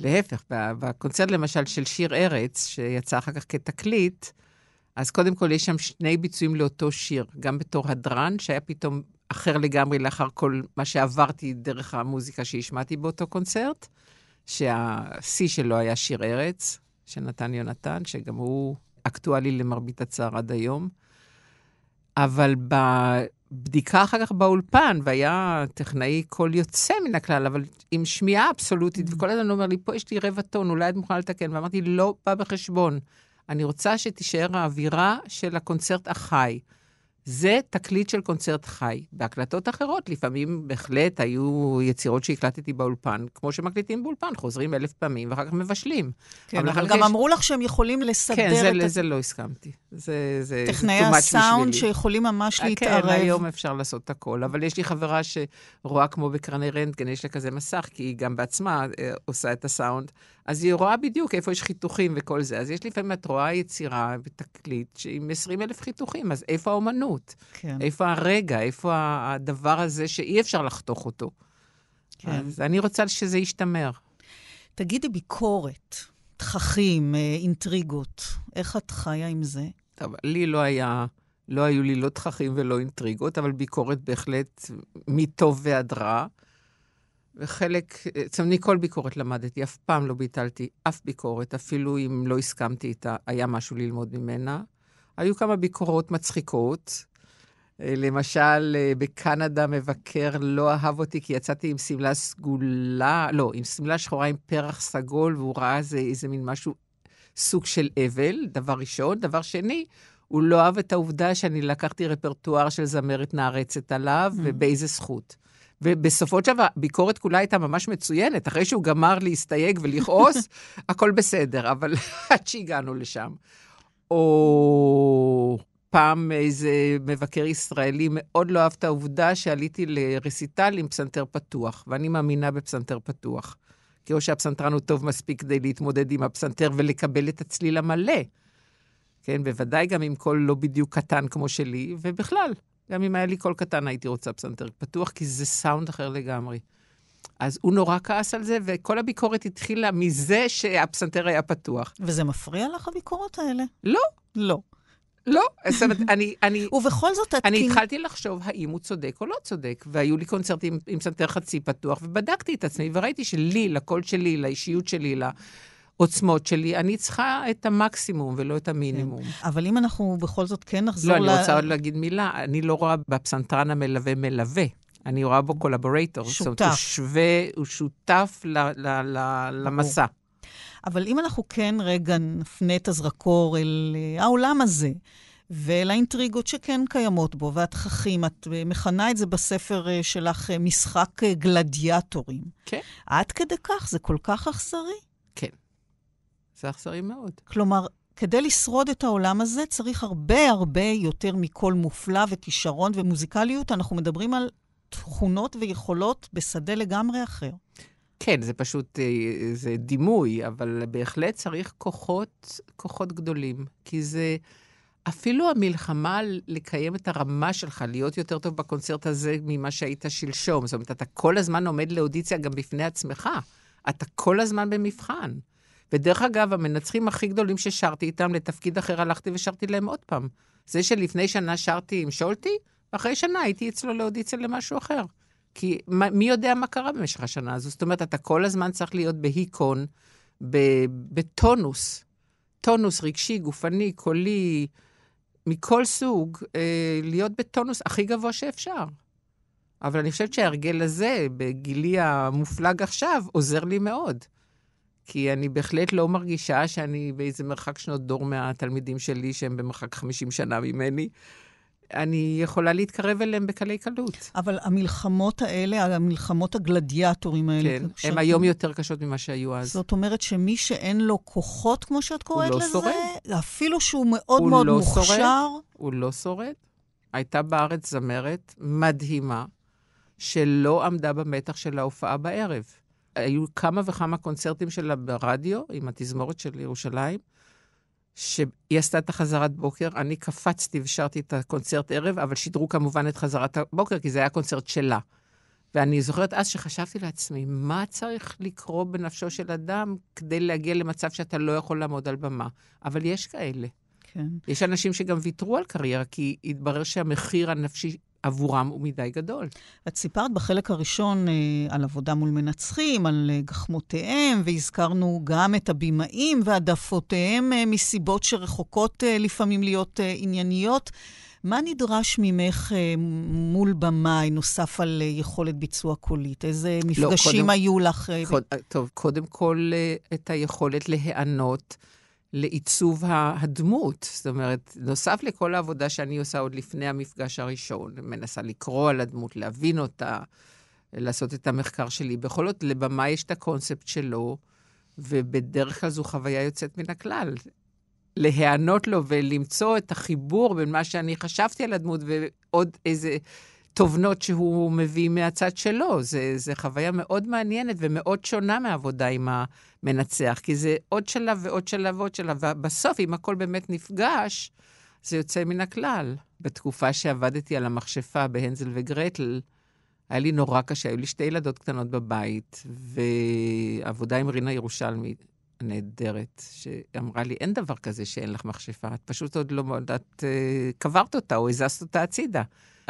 Speaker 3: להפך, בקונצרט למשל של שיר ארץ, שיצא אחר כך כתקליט, אז קודם כל יש שם שני ביצועים לאותו שיר, גם בתור הדרן, שהיה פתאום אחר לגמרי לאחר כל מה שעברתי דרך המוזיקה שהשמעתי באותו קונצרט, שהשיא שלו היה שיר ארץ, של נתן יונתן, שגם הוא אקטואלי למרבית הצער עד היום. אבל בבדיקה אחר כך באולפן, והיה טכנאי קול יוצא מן הכלל, אבל עם שמיעה אבסולוטית, וכל הזמן אומר לי, פה יש לי רבע טון, אולי את מוכנה לתקן? ואמרתי, לא בא בחשבון. אני רוצה שתישאר האווירה של הקונצרט החי. זה תקליט של קונצרט חי. בהקלטות אחרות, לפעמים בהחלט היו יצירות שהקלטתי באולפן, כמו שמקליטים באולפן, חוזרים אלף פעמים ואחר כך מבשלים.
Speaker 2: כן, אבל, אבל גם יש... אמרו לך שהם יכולים לסדר
Speaker 3: כן, זה,
Speaker 2: את...
Speaker 3: כן, זה לא הסכמתי. זה, זה
Speaker 2: טכנאי הסאונד שיכולים ממש
Speaker 3: כן,
Speaker 2: להתערב.
Speaker 3: כן, היום אפשר לעשות הכל. אבל יש לי חברה שרואה כמו בקרני רנטגן, יש לה כזה מסך, כי היא גם בעצמה אה, עושה את הסאונד. אז היא רואה בדיוק איפה יש חיתוכים וכל זה. אז יש לפעמים, את רואה יצירה בתקליט עם 20 אלף חיתוכים, אז איפה האומנות? כן. איפה הרגע? איפה הדבר הזה שאי אפשר לחתוך אותו? כן. אז אני רוצה שזה ישתמר.
Speaker 2: תגידי, ביקורת, תככים, אה, אינטריגות, איך את חיה עם זה?
Speaker 3: טוב, לי לא היה, לא היו לי לא תככים ולא אינטריגות, אבל ביקורת בהחלט מטוב ועד רע. וחלק, אצל אני כל ביקורת למדתי, אף פעם לא ביטלתי אף ביקורת, אפילו אם לא הסכמתי איתה, היה משהו ללמוד ממנה. היו כמה ביקורות מצחיקות. אה, למשל, אה, בקנדה מבקר לא אהב אותי כי יצאתי עם שמלה סגולה, לא, עם שמלה שחורה עם פרח סגול, והוא ראה איזה, איזה מין משהו, סוג של אבל, דבר ראשון. דבר שני, הוא לא אהב את העובדה שאני לקחתי רפרטואר של זמרת נערצת עליו, mm. ובאיזה זכות. ובסופו של דבר, הביקורת כולה הייתה ממש מצוינת. אחרי שהוא גמר להסתייג ולכעוס, [LAUGHS] הכל בסדר, אבל [LAUGHS] עד שהגענו לשם. או פעם איזה מבקר ישראלי מאוד לא אהב את העובדה שעליתי לרסיטל עם פסנתר פתוח, ואני מאמינה בפסנתר פתוח. כי או שהפסנתרן הוא טוב מספיק כדי להתמודד עם הפסנתר ולקבל את הצליל המלא. כן, בוודאי גם עם קול לא בדיוק קטן כמו שלי, ובכלל, גם אם היה לי קול קטן הייתי רוצה פסנתר פתוח, כי זה סאונד אחר לגמרי. אז הוא נורא כעס על זה, וכל הביקורת התחילה מזה שהפסנתר היה פתוח.
Speaker 2: וזה מפריע לך, הביקורות האלה?
Speaker 3: לא.
Speaker 2: לא.
Speaker 3: לא, זאת אומרת, אני... אני
Speaker 2: ובכל זאת, את...
Speaker 3: אני התחלתי לחשוב האם הוא צודק או לא צודק, והיו לי קונצרטים עם פסנתר חצי פתוח, ובדקתי את עצמי, וראיתי שלי, לקול שלי, לאישיות שלי, העוצמות שלי, אני צריכה את המקסימום ולא את המינימום.
Speaker 2: כן. אבל אם אנחנו בכל זאת כן נחזור
Speaker 3: ל... לא, אני רוצה עוד להגיד מילה. אני לא רואה בפסנתרן המלווה מלווה. אני רואה בו קולבורייטור.
Speaker 2: שותף.
Speaker 3: זאת אומרת, הוא שווה, הוא שותף ל, ל, ל, למסע.
Speaker 2: אבל אם אנחנו כן רגע נפנה את הזרקור אל אה, העולם הזה, ולאינטריגות שכן קיימות בו, והתככים, את אה, מכנה את זה בספר אה, שלך משחק גלדיאטורים.
Speaker 3: כן.
Speaker 2: עד כדי כך? זה כל כך אכזרי?
Speaker 3: זה אכזרי מאוד.
Speaker 2: כלומר, כדי לשרוד את העולם הזה צריך הרבה הרבה יותר מכל מופלא וכישרון ומוזיקליות. אנחנו מדברים על תכונות ויכולות בשדה לגמרי אחר.
Speaker 3: כן, זה פשוט, אה, זה דימוי, אבל בהחלט צריך כוחות, כוחות גדולים. כי זה, אפילו המלחמה לקיים את הרמה שלך, להיות יותר טוב בקונצרט הזה ממה שהיית שלשום. זאת אומרת, אתה כל הזמן עומד לאודיציה גם בפני עצמך. אתה כל הזמן במבחן. ודרך אגב, המנצחים הכי גדולים ששרתי איתם, לתפקיד אחר הלכתי ושרתי להם עוד פעם. זה שלפני שנה שרתי עם שולטי, ואחרי שנה הייתי אצלו לאודיציה למשהו אחר. כי מי יודע מה קרה במשך השנה הזו? זאת אומרת, אתה כל הזמן צריך להיות בהיקון, בטונוס, טונוס רגשי, גופני, קולי, מכל סוג, אה, להיות בטונוס הכי גבוה שאפשר. אבל אני חושבת שההרגל הזה, בגילי המופלג עכשיו, עוזר לי מאוד. כי אני בהחלט לא מרגישה שאני באיזה מרחק שנות דור מהתלמידים שלי, שהם במרחק 50 שנה ממני. אני יכולה להתקרב אליהם בקלי קלות.
Speaker 2: אבל המלחמות האלה, המלחמות הגלדיאטורים האלה...
Speaker 3: כן, שאת... הן היום יותר קשות ממה שהיו אז.
Speaker 2: זאת אומרת שמי שאין לו כוחות, כמו שאת קוראת
Speaker 3: לא
Speaker 2: לזה,
Speaker 3: שורד.
Speaker 2: אפילו שהוא מאוד מאוד
Speaker 3: לא
Speaker 2: מוכשר...
Speaker 3: שורד, הוא לא שורד. הייתה בארץ זמרת מדהימה, שלא עמדה במתח של ההופעה בערב. היו כמה וכמה קונצרטים שלה ברדיו, עם התזמורת של ירושלים, שהיא עשתה את החזרת בוקר, אני קפצתי ושרתי את הקונצרט ערב, אבל שידרו כמובן את חזרת הבוקר, כי זה היה קונצרט שלה. ואני זוכרת אז שחשבתי לעצמי, מה צריך לקרוא בנפשו של אדם כדי להגיע למצב שאתה לא יכול לעמוד על במה? אבל יש כאלה.
Speaker 2: כן.
Speaker 3: יש אנשים שגם ויתרו על קריירה, כי התברר שהמחיר הנפשי עבורם הוא מדי גדול.
Speaker 2: את סיפרת בחלק הראשון אה, על עבודה מול מנצחים, על אה, גחמותיהם, והזכרנו גם את הבמאים והעדפותיהם אה, מסיבות שרחוקות אה, לפעמים להיות אה, ענייניות. מה נדרש ממך אה, מול במאי, נוסף על אה, יכולת ביצוע קולית? איזה מפגשים
Speaker 3: קודם-
Speaker 2: היו לך? אה,
Speaker 3: קוד, טוב, קודם כל, אה, את היכולת להיענות לעיצוב הדמות. זאת אומרת, נוסף לכל העבודה שאני עושה עוד לפני המפגש הראשון, מנסה לקרוא על הדמות, להבין אותה, לעשות את המחקר שלי. בכל זאת, לבמה יש את הקונספט שלו, ובדרך כלל זו חוויה יוצאת מן הכלל. להיענות לו ולמצוא את החיבור בין מה שאני חשבתי על הדמות ועוד איזה תובנות שהוא מביא מהצד שלו. זה חוויה מאוד מעניינת ומאוד שונה מהעבודה עם המנצח, כי זה עוד שלב ועוד שלב ועוד שלב, ובסוף, אם הכל באמת נפגש, זה יוצא מן הכלל. בתקופה שעבדתי על המכשפה בהנזל וגרטל, היה לי נורא קשה, היו לי שתי ילדות קטנות בבית, ועבודה עם רינה ירושלמי נהדרת, שאמרה לי, אין דבר כזה שאין לך מכשפה, את פשוט עוד לא, את אה, קברת אותה או הזזת אותה הצידה.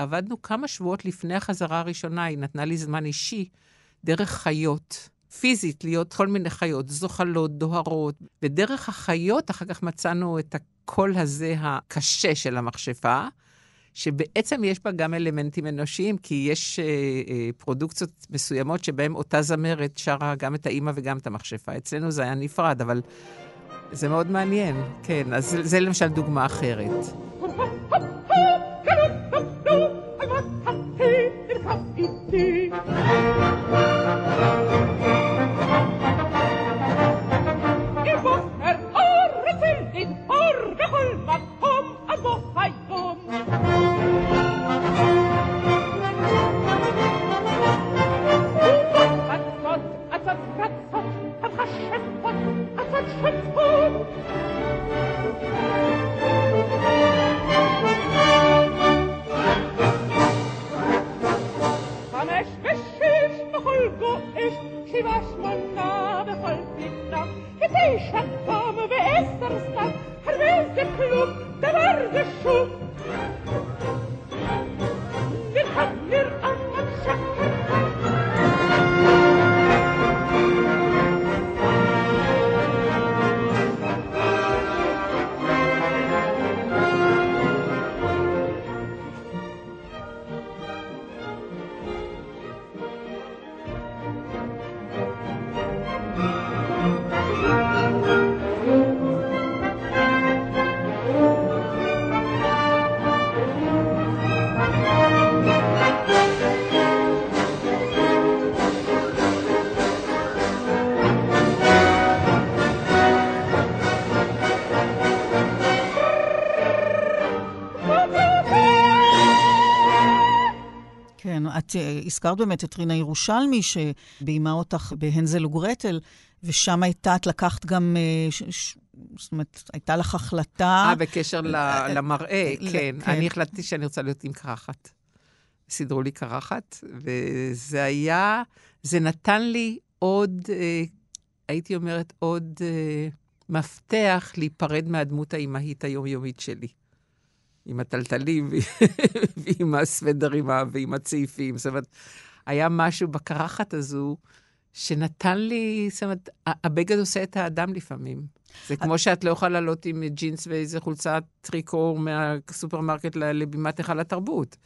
Speaker 3: עבדנו כמה שבועות לפני החזרה הראשונה, היא נתנה לי זמן אישי, דרך חיות, פיזית, להיות כל מיני חיות, זוחלות, דוהרות. ודרך החיות, אחר כך מצאנו את הקול הזה הקשה של המכשפה, שבעצם יש בה גם אלמנטים אנושיים, כי יש אה, אה, פרודוקציות מסוימות שבהן אותה זמרת שרה גם את האימא וגם את המכשפה. אצלנו זה היה נפרד, אבל זה מאוד מעניין. כן, אז זה, זה למשל דוגמה אחרת.
Speaker 2: את אה, הזכרת באמת את רינה ירושלמי, שביימה אותך בהנזל וגרטל, ושם הייתה, את לקחת גם, אה, ש, ש, זאת אומרת, הייתה לך החלטה...
Speaker 3: אה, בקשר ל- למראה, כן.
Speaker 2: כן.
Speaker 3: אני החלטתי שאני רוצה להיות עם קרחת. סידרו לי קרחת, וזה היה, זה נתן לי עוד, אה, הייתי אומרת, עוד אה, מפתח להיפרד מהדמות האימהית היומיומית שלי. עם הטלטלים [LAUGHS] ועם הסוודרים ועם הצעיפים. זאת אומרת, היה משהו בקרחת הזו שנתן לי, זאת אומרת, הבגד עושה את האדם לפעמים. זה כמו שאת לא יכולה לעלות עם ג'ינס ואיזה חולצת טריקור מהסופרמרקט לבימת היכל התרבות.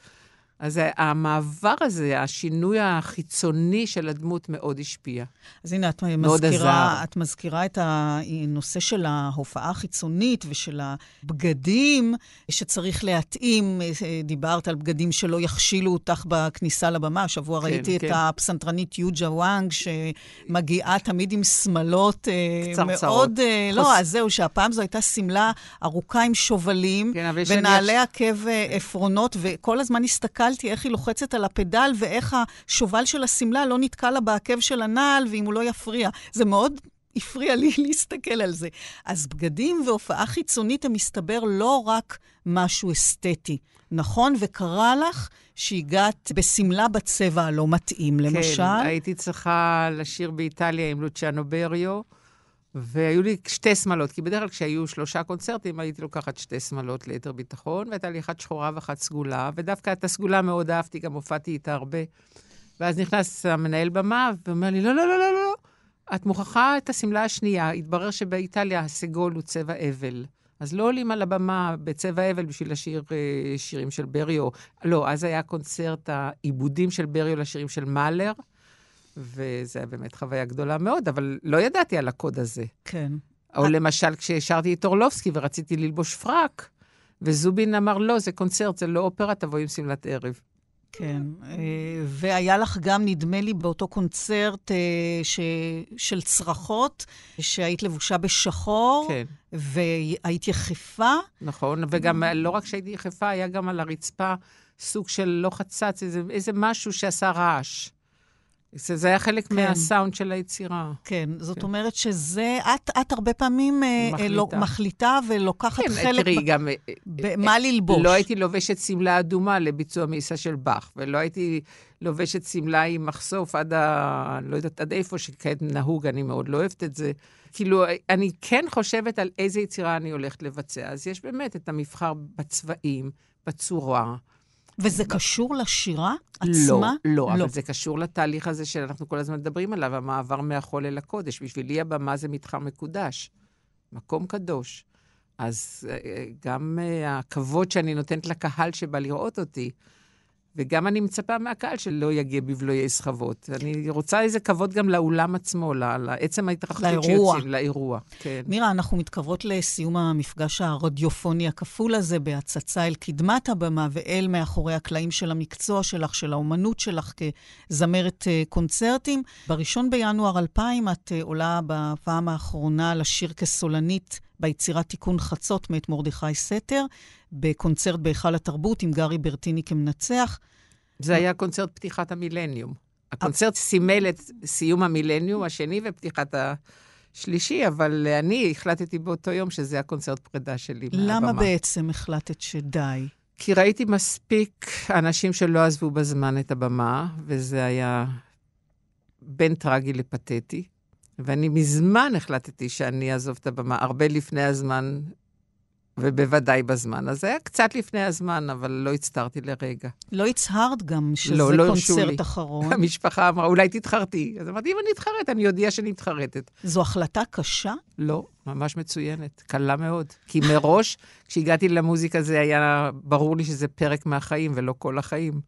Speaker 3: אז המעבר הזה, השינוי החיצוני של הדמות מאוד השפיע.
Speaker 2: אז הנה, את מזכירה, את מזכירה את הנושא של ההופעה החיצונית ושל הבגדים שצריך להתאים. דיברת על בגדים שלא יכשילו אותך בכניסה לבמה. השבוע כן, ראיתי כן. את הפסנתרנית יוג'ה וואנג, שמגיעה תמיד עם שמלות אה, קצרצרות. מאוד... אה, חוס... לא, אז זהו, שהפעם זו הייתה שמלה ארוכה עם שובלים, כן, ונעלי עקב אה, עפרונות, וכל הזמן הסתכלתי. הסתכלתי איך היא לוחצת על הפדל ואיך השובל של השמלה לא נתקע לה בעקב של הנעל, ואם הוא לא יפריע. זה מאוד הפריע לי [LAUGHS] להסתכל על זה. אז בגדים והופעה חיצונית הם מסתבר לא רק משהו אסתטי, נכון? וקרה לך שהגעת בשמלה בצבע הלא מתאים, למשל.
Speaker 3: כן, הייתי צריכה לשיר באיטליה עם לוצ'אנו בריו. והיו לי שתי שמלות, כי בדרך כלל כשהיו שלושה קונצרטים, הייתי לוקחת שתי שמלות ליתר ביטחון, והייתה לי אחת שחורה ואחת סגולה, ודווקא את הסגולה מאוד אהבתי, גם הופעתי איתה הרבה. ואז נכנס המנהל במה ואומר לי, לא, לא, לא, לא, לא, את מוכרחה את השמלה השנייה. התברר שבאיטליה הסגול הוא צבע אבל. אז לא עולים על הבמה בצבע אבל בשביל לשיר אה, שירים של בריו. לא, אז היה קונצרט העיבודים של בריו לשירים של מאלר. וזו הייתה באמת חוויה גדולה מאוד, אבל לא ידעתי על הקוד הזה.
Speaker 2: כן.
Speaker 3: או למשל, כששרתי את אורלובסקי ורציתי ללבוש פרק, וזובין אמר, לא, זה קונצרט, זה לא אופרה, תבואי עם שמלת ערב.
Speaker 2: כן, אה, והיה לך גם, נדמה לי, באותו קונצרט אה, ש... של צרחות, שהיית לבושה בשחור,
Speaker 3: כן.
Speaker 2: והיית יחפה.
Speaker 3: נכון, וגם לא רק שהייתי יחפה, היה גם על הרצפה סוג של לא חצץ, איזה, איזה משהו שעשה רעש. זה, זה היה חלק כן. מהסאונד של היצירה.
Speaker 2: כן, זאת כן. אומרת שזה, את, את הרבה פעמים אה, מחליטה, לא, מחליטה ולוקחת כן, חלק...
Speaker 3: תראי, ב, גם...
Speaker 2: במה אה, ללבוש.
Speaker 3: לא הייתי לובשת שמלה אדומה לביצוע מיסה של באך, ולא הייתי לובשת שמלה עם מחשוף עד ה... לא יודעת, עד איפה שכעת נהוג, אני מאוד לא אוהבת את זה. כאילו, אני כן חושבת על איזה יצירה אני הולכת לבצע. אז יש באמת את המבחר בצבעים, בצורה.
Speaker 2: וזה קשור לשירה עצמה?
Speaker 3: לא, לא, אבל זה קשור לתהליך הזה שאנחנו כל הזמן מדברים עליו, המעבר מהחול אל הקודש. בשבילי הבמה זה מתחם מקודש, מקום קדוש. אז אה, גם אה, הכבוד שאני נותנת לקהל שבא לראות אותי, וגם אני מצפה מהקהל שלא יגיע בבלויי סחבות. אני רוצה איזה כבוד גם לאולם עצמו, לעצם ההתרחשות שיוצאים, לאירוע. כן.
Speaker 2: מירה, אנחנו מתקרבות לסיום המפגש הרדיופוני הכפול הזה בהצצה אל קדמת הבמה ואל מאחורי הקלעים של המקצוע שלך, של האומנות שלך כזמרת אה, קונצרטים. בראשון בינואר 2000 את אה, עולה בפעם האחרונה לשיר כסולנית ביצירת תיקון חצות מאת מרדכי סתר, בקונצרט בהיכל התרבות עם גרי ברטיני כמנצח.
Speaker 3: זה היה קונצרט פתיחת המילניום. הקונצרט סימל את סיום המילניום השני ופתיחת השלישי, אבל אני החלטתי באותו יום שזה הקונצרט פרידה שלי
Speaker 2: מהבמה. למה בעצם החלטת שדי?
Speaker 3: כי ראיתי מספיק אנשים שלא עזבו בזמן את הבמה, וזה היה בין טרגי לפתטי. ואני מזמן החלטתי שאני אעזוב את הבמה, הרבה לפני הזמן, ובוודאי בזמן. אז זה היה קצת לפני הזמן, אבל לא הצטרתי לרגע.
Speaker 2: לא הצהרת גם שזה לא, לא קונצרט אחרון. [LAUGHS]
Speaker 3: המשפחה אמרה, אולי תתחרתי. אז אמרתי, אם אני אתחרט, אני אודיע שאני מתחרטת.
Speaker 2: זו החלטה קשה?
Speaker 3: לא, ממש מצוינת, קלה מאוד. כי מראש, [LAUGHS] כשהגעתי למוזיקה זה היה ברור לי שזה פרק מהחיים ולא כל החיים.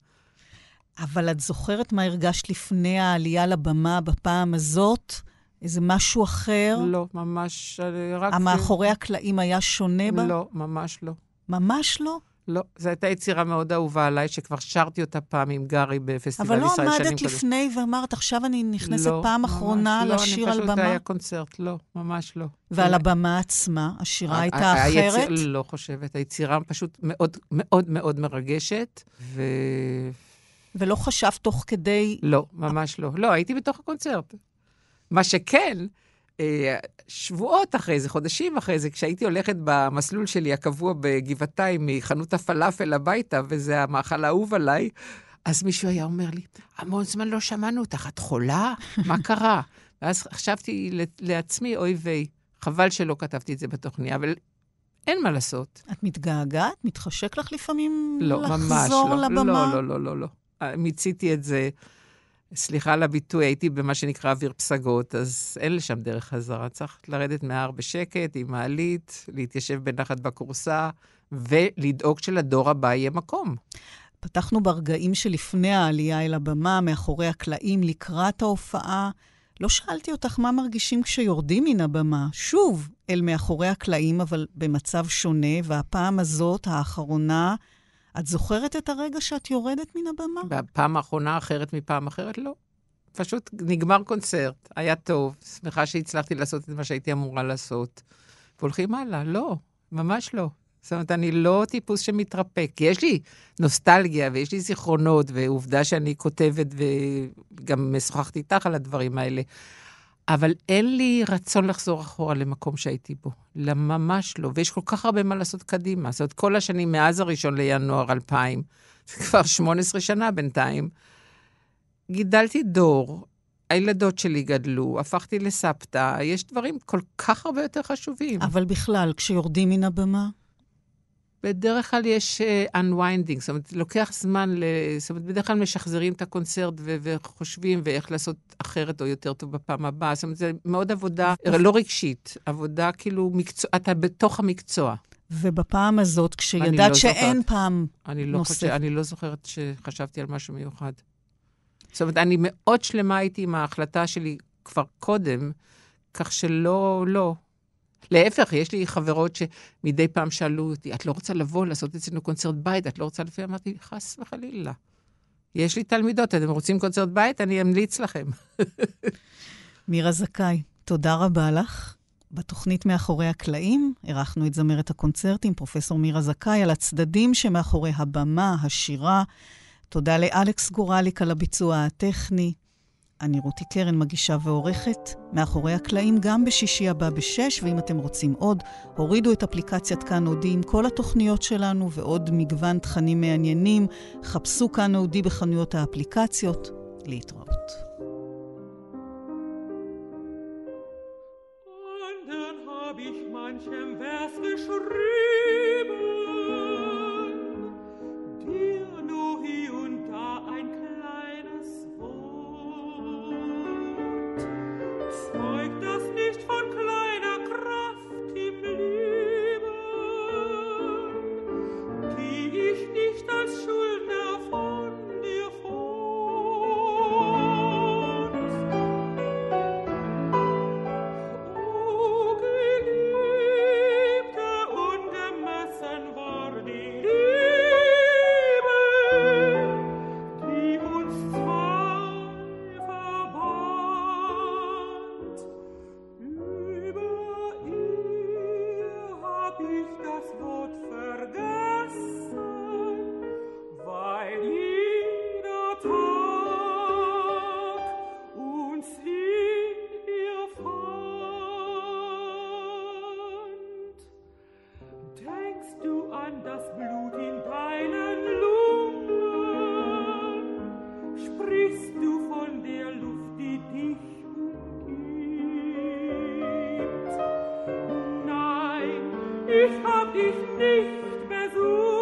Speaker 2: אבל את זוכרת מה הרגשת לפני העלייה לבמה בפעם הזאת? איזה משהו אחר?
Speaker 3: לא, ממש רק...
Speaker 2: המאחורי הקלעים היה שונה בה?
Speaker 3: לא, ממש לא.
Speaker 2: ממש לא?
Speaker 3: לא, זו הייתה יצירה מאוד אהובה עליי, שכבר שרתי אותה פעם עם גארי בפסטיבל ישראל שנים
Speaker 2: קודם. אבל לא עמדת לפני ואמרת, עכשיו אני נכנסת לא, פעם אחרונה לא, לשיר על במה?
Speaker 3: לא, אני פשוט היה קונצרט, לא, ממש לא.
Speaker 2: ועל הבמה עצמה, השירה הייתה אחרת?
Speaker 3: לא חושבת, היצירה פשוט מאוד מאוד מאוד מרגשת, ו...
Speaker 2: ולא חשבת תוך כדי...
Speaker 3: לא, ממש לא. לא, הייתי בתוך הקונצרט. מה שכן, אה, שבועות אחרי זה, חודשים אחרי זה, כשהייתי הולכת במסלול שלי הקבוע בגבעתיים מחנות הפלאפל הביתה, וזה המאכל האהוב עליי, אז מישהו היה אומר לי, המון זמן לא שמענו אותך, את חולה? מה קרה? [LAUGHS] ואז חשבתי לעצמי, אוי ויי, חבל שלא כתבתי את זה בתוכניה, אבל אין מה לעשות.
Speaker 2: את מתגעגעת? מתחשק לך לפעמים
Speaker 3: לא, ממש
Speaker 2: לחזור
Speaker 3: לא.
Speaker 2: לבמה?
Speaker 3: לא, לא, לא, לא, לא. מיציתי את זה. סליחה על הביטוי, הייתי במה שנקרא אוויר פסגות, אז אין לשם דרך חזרה. צריך לרדת מההר בשקט, עם מעלית, להתיישב בנחת בכורסה, ולדאוג שלדור הבא יהיה מקום.
Speaker 2: פתחנו ברגעים שלפני העלייה אל הבמה, מאחורי הקלעים, לקראת ההופעה. לא שאלתי אותך מה מרגישים כשיורדים מן הבמה. שוב, אל מאחורי הקלעים, אבל במצב שונה, והפעם הזאת, האחרונה, את זוכרת את הרגע שאת יורדת מן הבמה?
Speaker 3: והפעם האחרונה אחרת מפעם אחרת? לא. פשוט נגמר קונצרט, היה טוב, שמחה שהצלחתי לעשות את מה שהייתי אמורה לעשות. והולכים הלאה, לא, ממש לא. זאת אומרת, אני לא טיפוס שמתרפק. יש לי נוסטלגיה ויש לי זיכרונות, ועובדה שאני כותבת וגם משוחחת איתך על הדברים האלה. אבל אין לי רצון לחזור אחורה למקום שהייתי בו. ממש לא. ויש כל כך הרבה מה לעשות קדימה. זאת אומרת, כל השנים מאז הראשון לינואר 2000, זה כבר 18 שנה בינתיים, גידלתי דור, הילדות שלי גדלו, הפכתי לסבתא, יש דברים כל כך הרבה יותר חשובים.
Speaker 2: אבל בכלל, כשיורדים מן הבמה?
Speaker 3: בדרך כלל יש uh, unwinding, זאת אומרת, לוקח זמן, ל... זאת אומרת, בדרך כלל משחזרים את הקונצרט ו- וחושבים ואיך לעשות אחרת או יותר טוב בפעם הבאה. זאת אומרת, זה מאוד עבודה לא רגשית, עבודה כאילו, מקצוע, אתה בתוך המקצוע.
Speaker 2: ובפעם הזאת, כשידעת
Speaker 3: לא
Speaker 2: שאין
Speaker 3: זוכרת.
Speaker 2: פעם
Speaker 3: אני לא,
Speaker 2: נוסף.
Speaker 3: חושב, אני לא זוכרת שחשבתי על משהו מיוחד. זאת אומרת, אני מאוד שלמה הייתי עם ההחלטה שלי כבר קודם, כך שלא, לא. להפך, יש לי חברות שמדי פעם שאלו אותי, את לא רוצה לבוא לעשות אצלנו קונצרט בית? את לא רוצה לפי? אמרתי, חס וחלילה. יש לי תלמידות, אתם רוצים קונצרט בית? אני אמליץ לכם. [LAUGHS]
Speaker 2: מירה זכאי, תודה רבה לך. בתוכנית מאחורי הקלעים אירחנו את זמרת הקונצרטים, פרופסור מירה זכאי, על הצדדים שמאחורי הבמה, השירה. תודה לאלכס גורליק על הביצוע הטכני. אני רותי קרן, מגישה ועורכת. מאחורי הקלעים גם בשישי הבא בשש, ואם אתם רוצים עוד, הורידו את אפליקציית כאן אודי עם כל התוכניות שלנו ועוד מגוון תכנים מעניינים. חפשו כאן אודי בחנויות האפליקציות. להתראות.
Speaker 4: Ich manchem Vers geschrieben, dich nicht besuchen.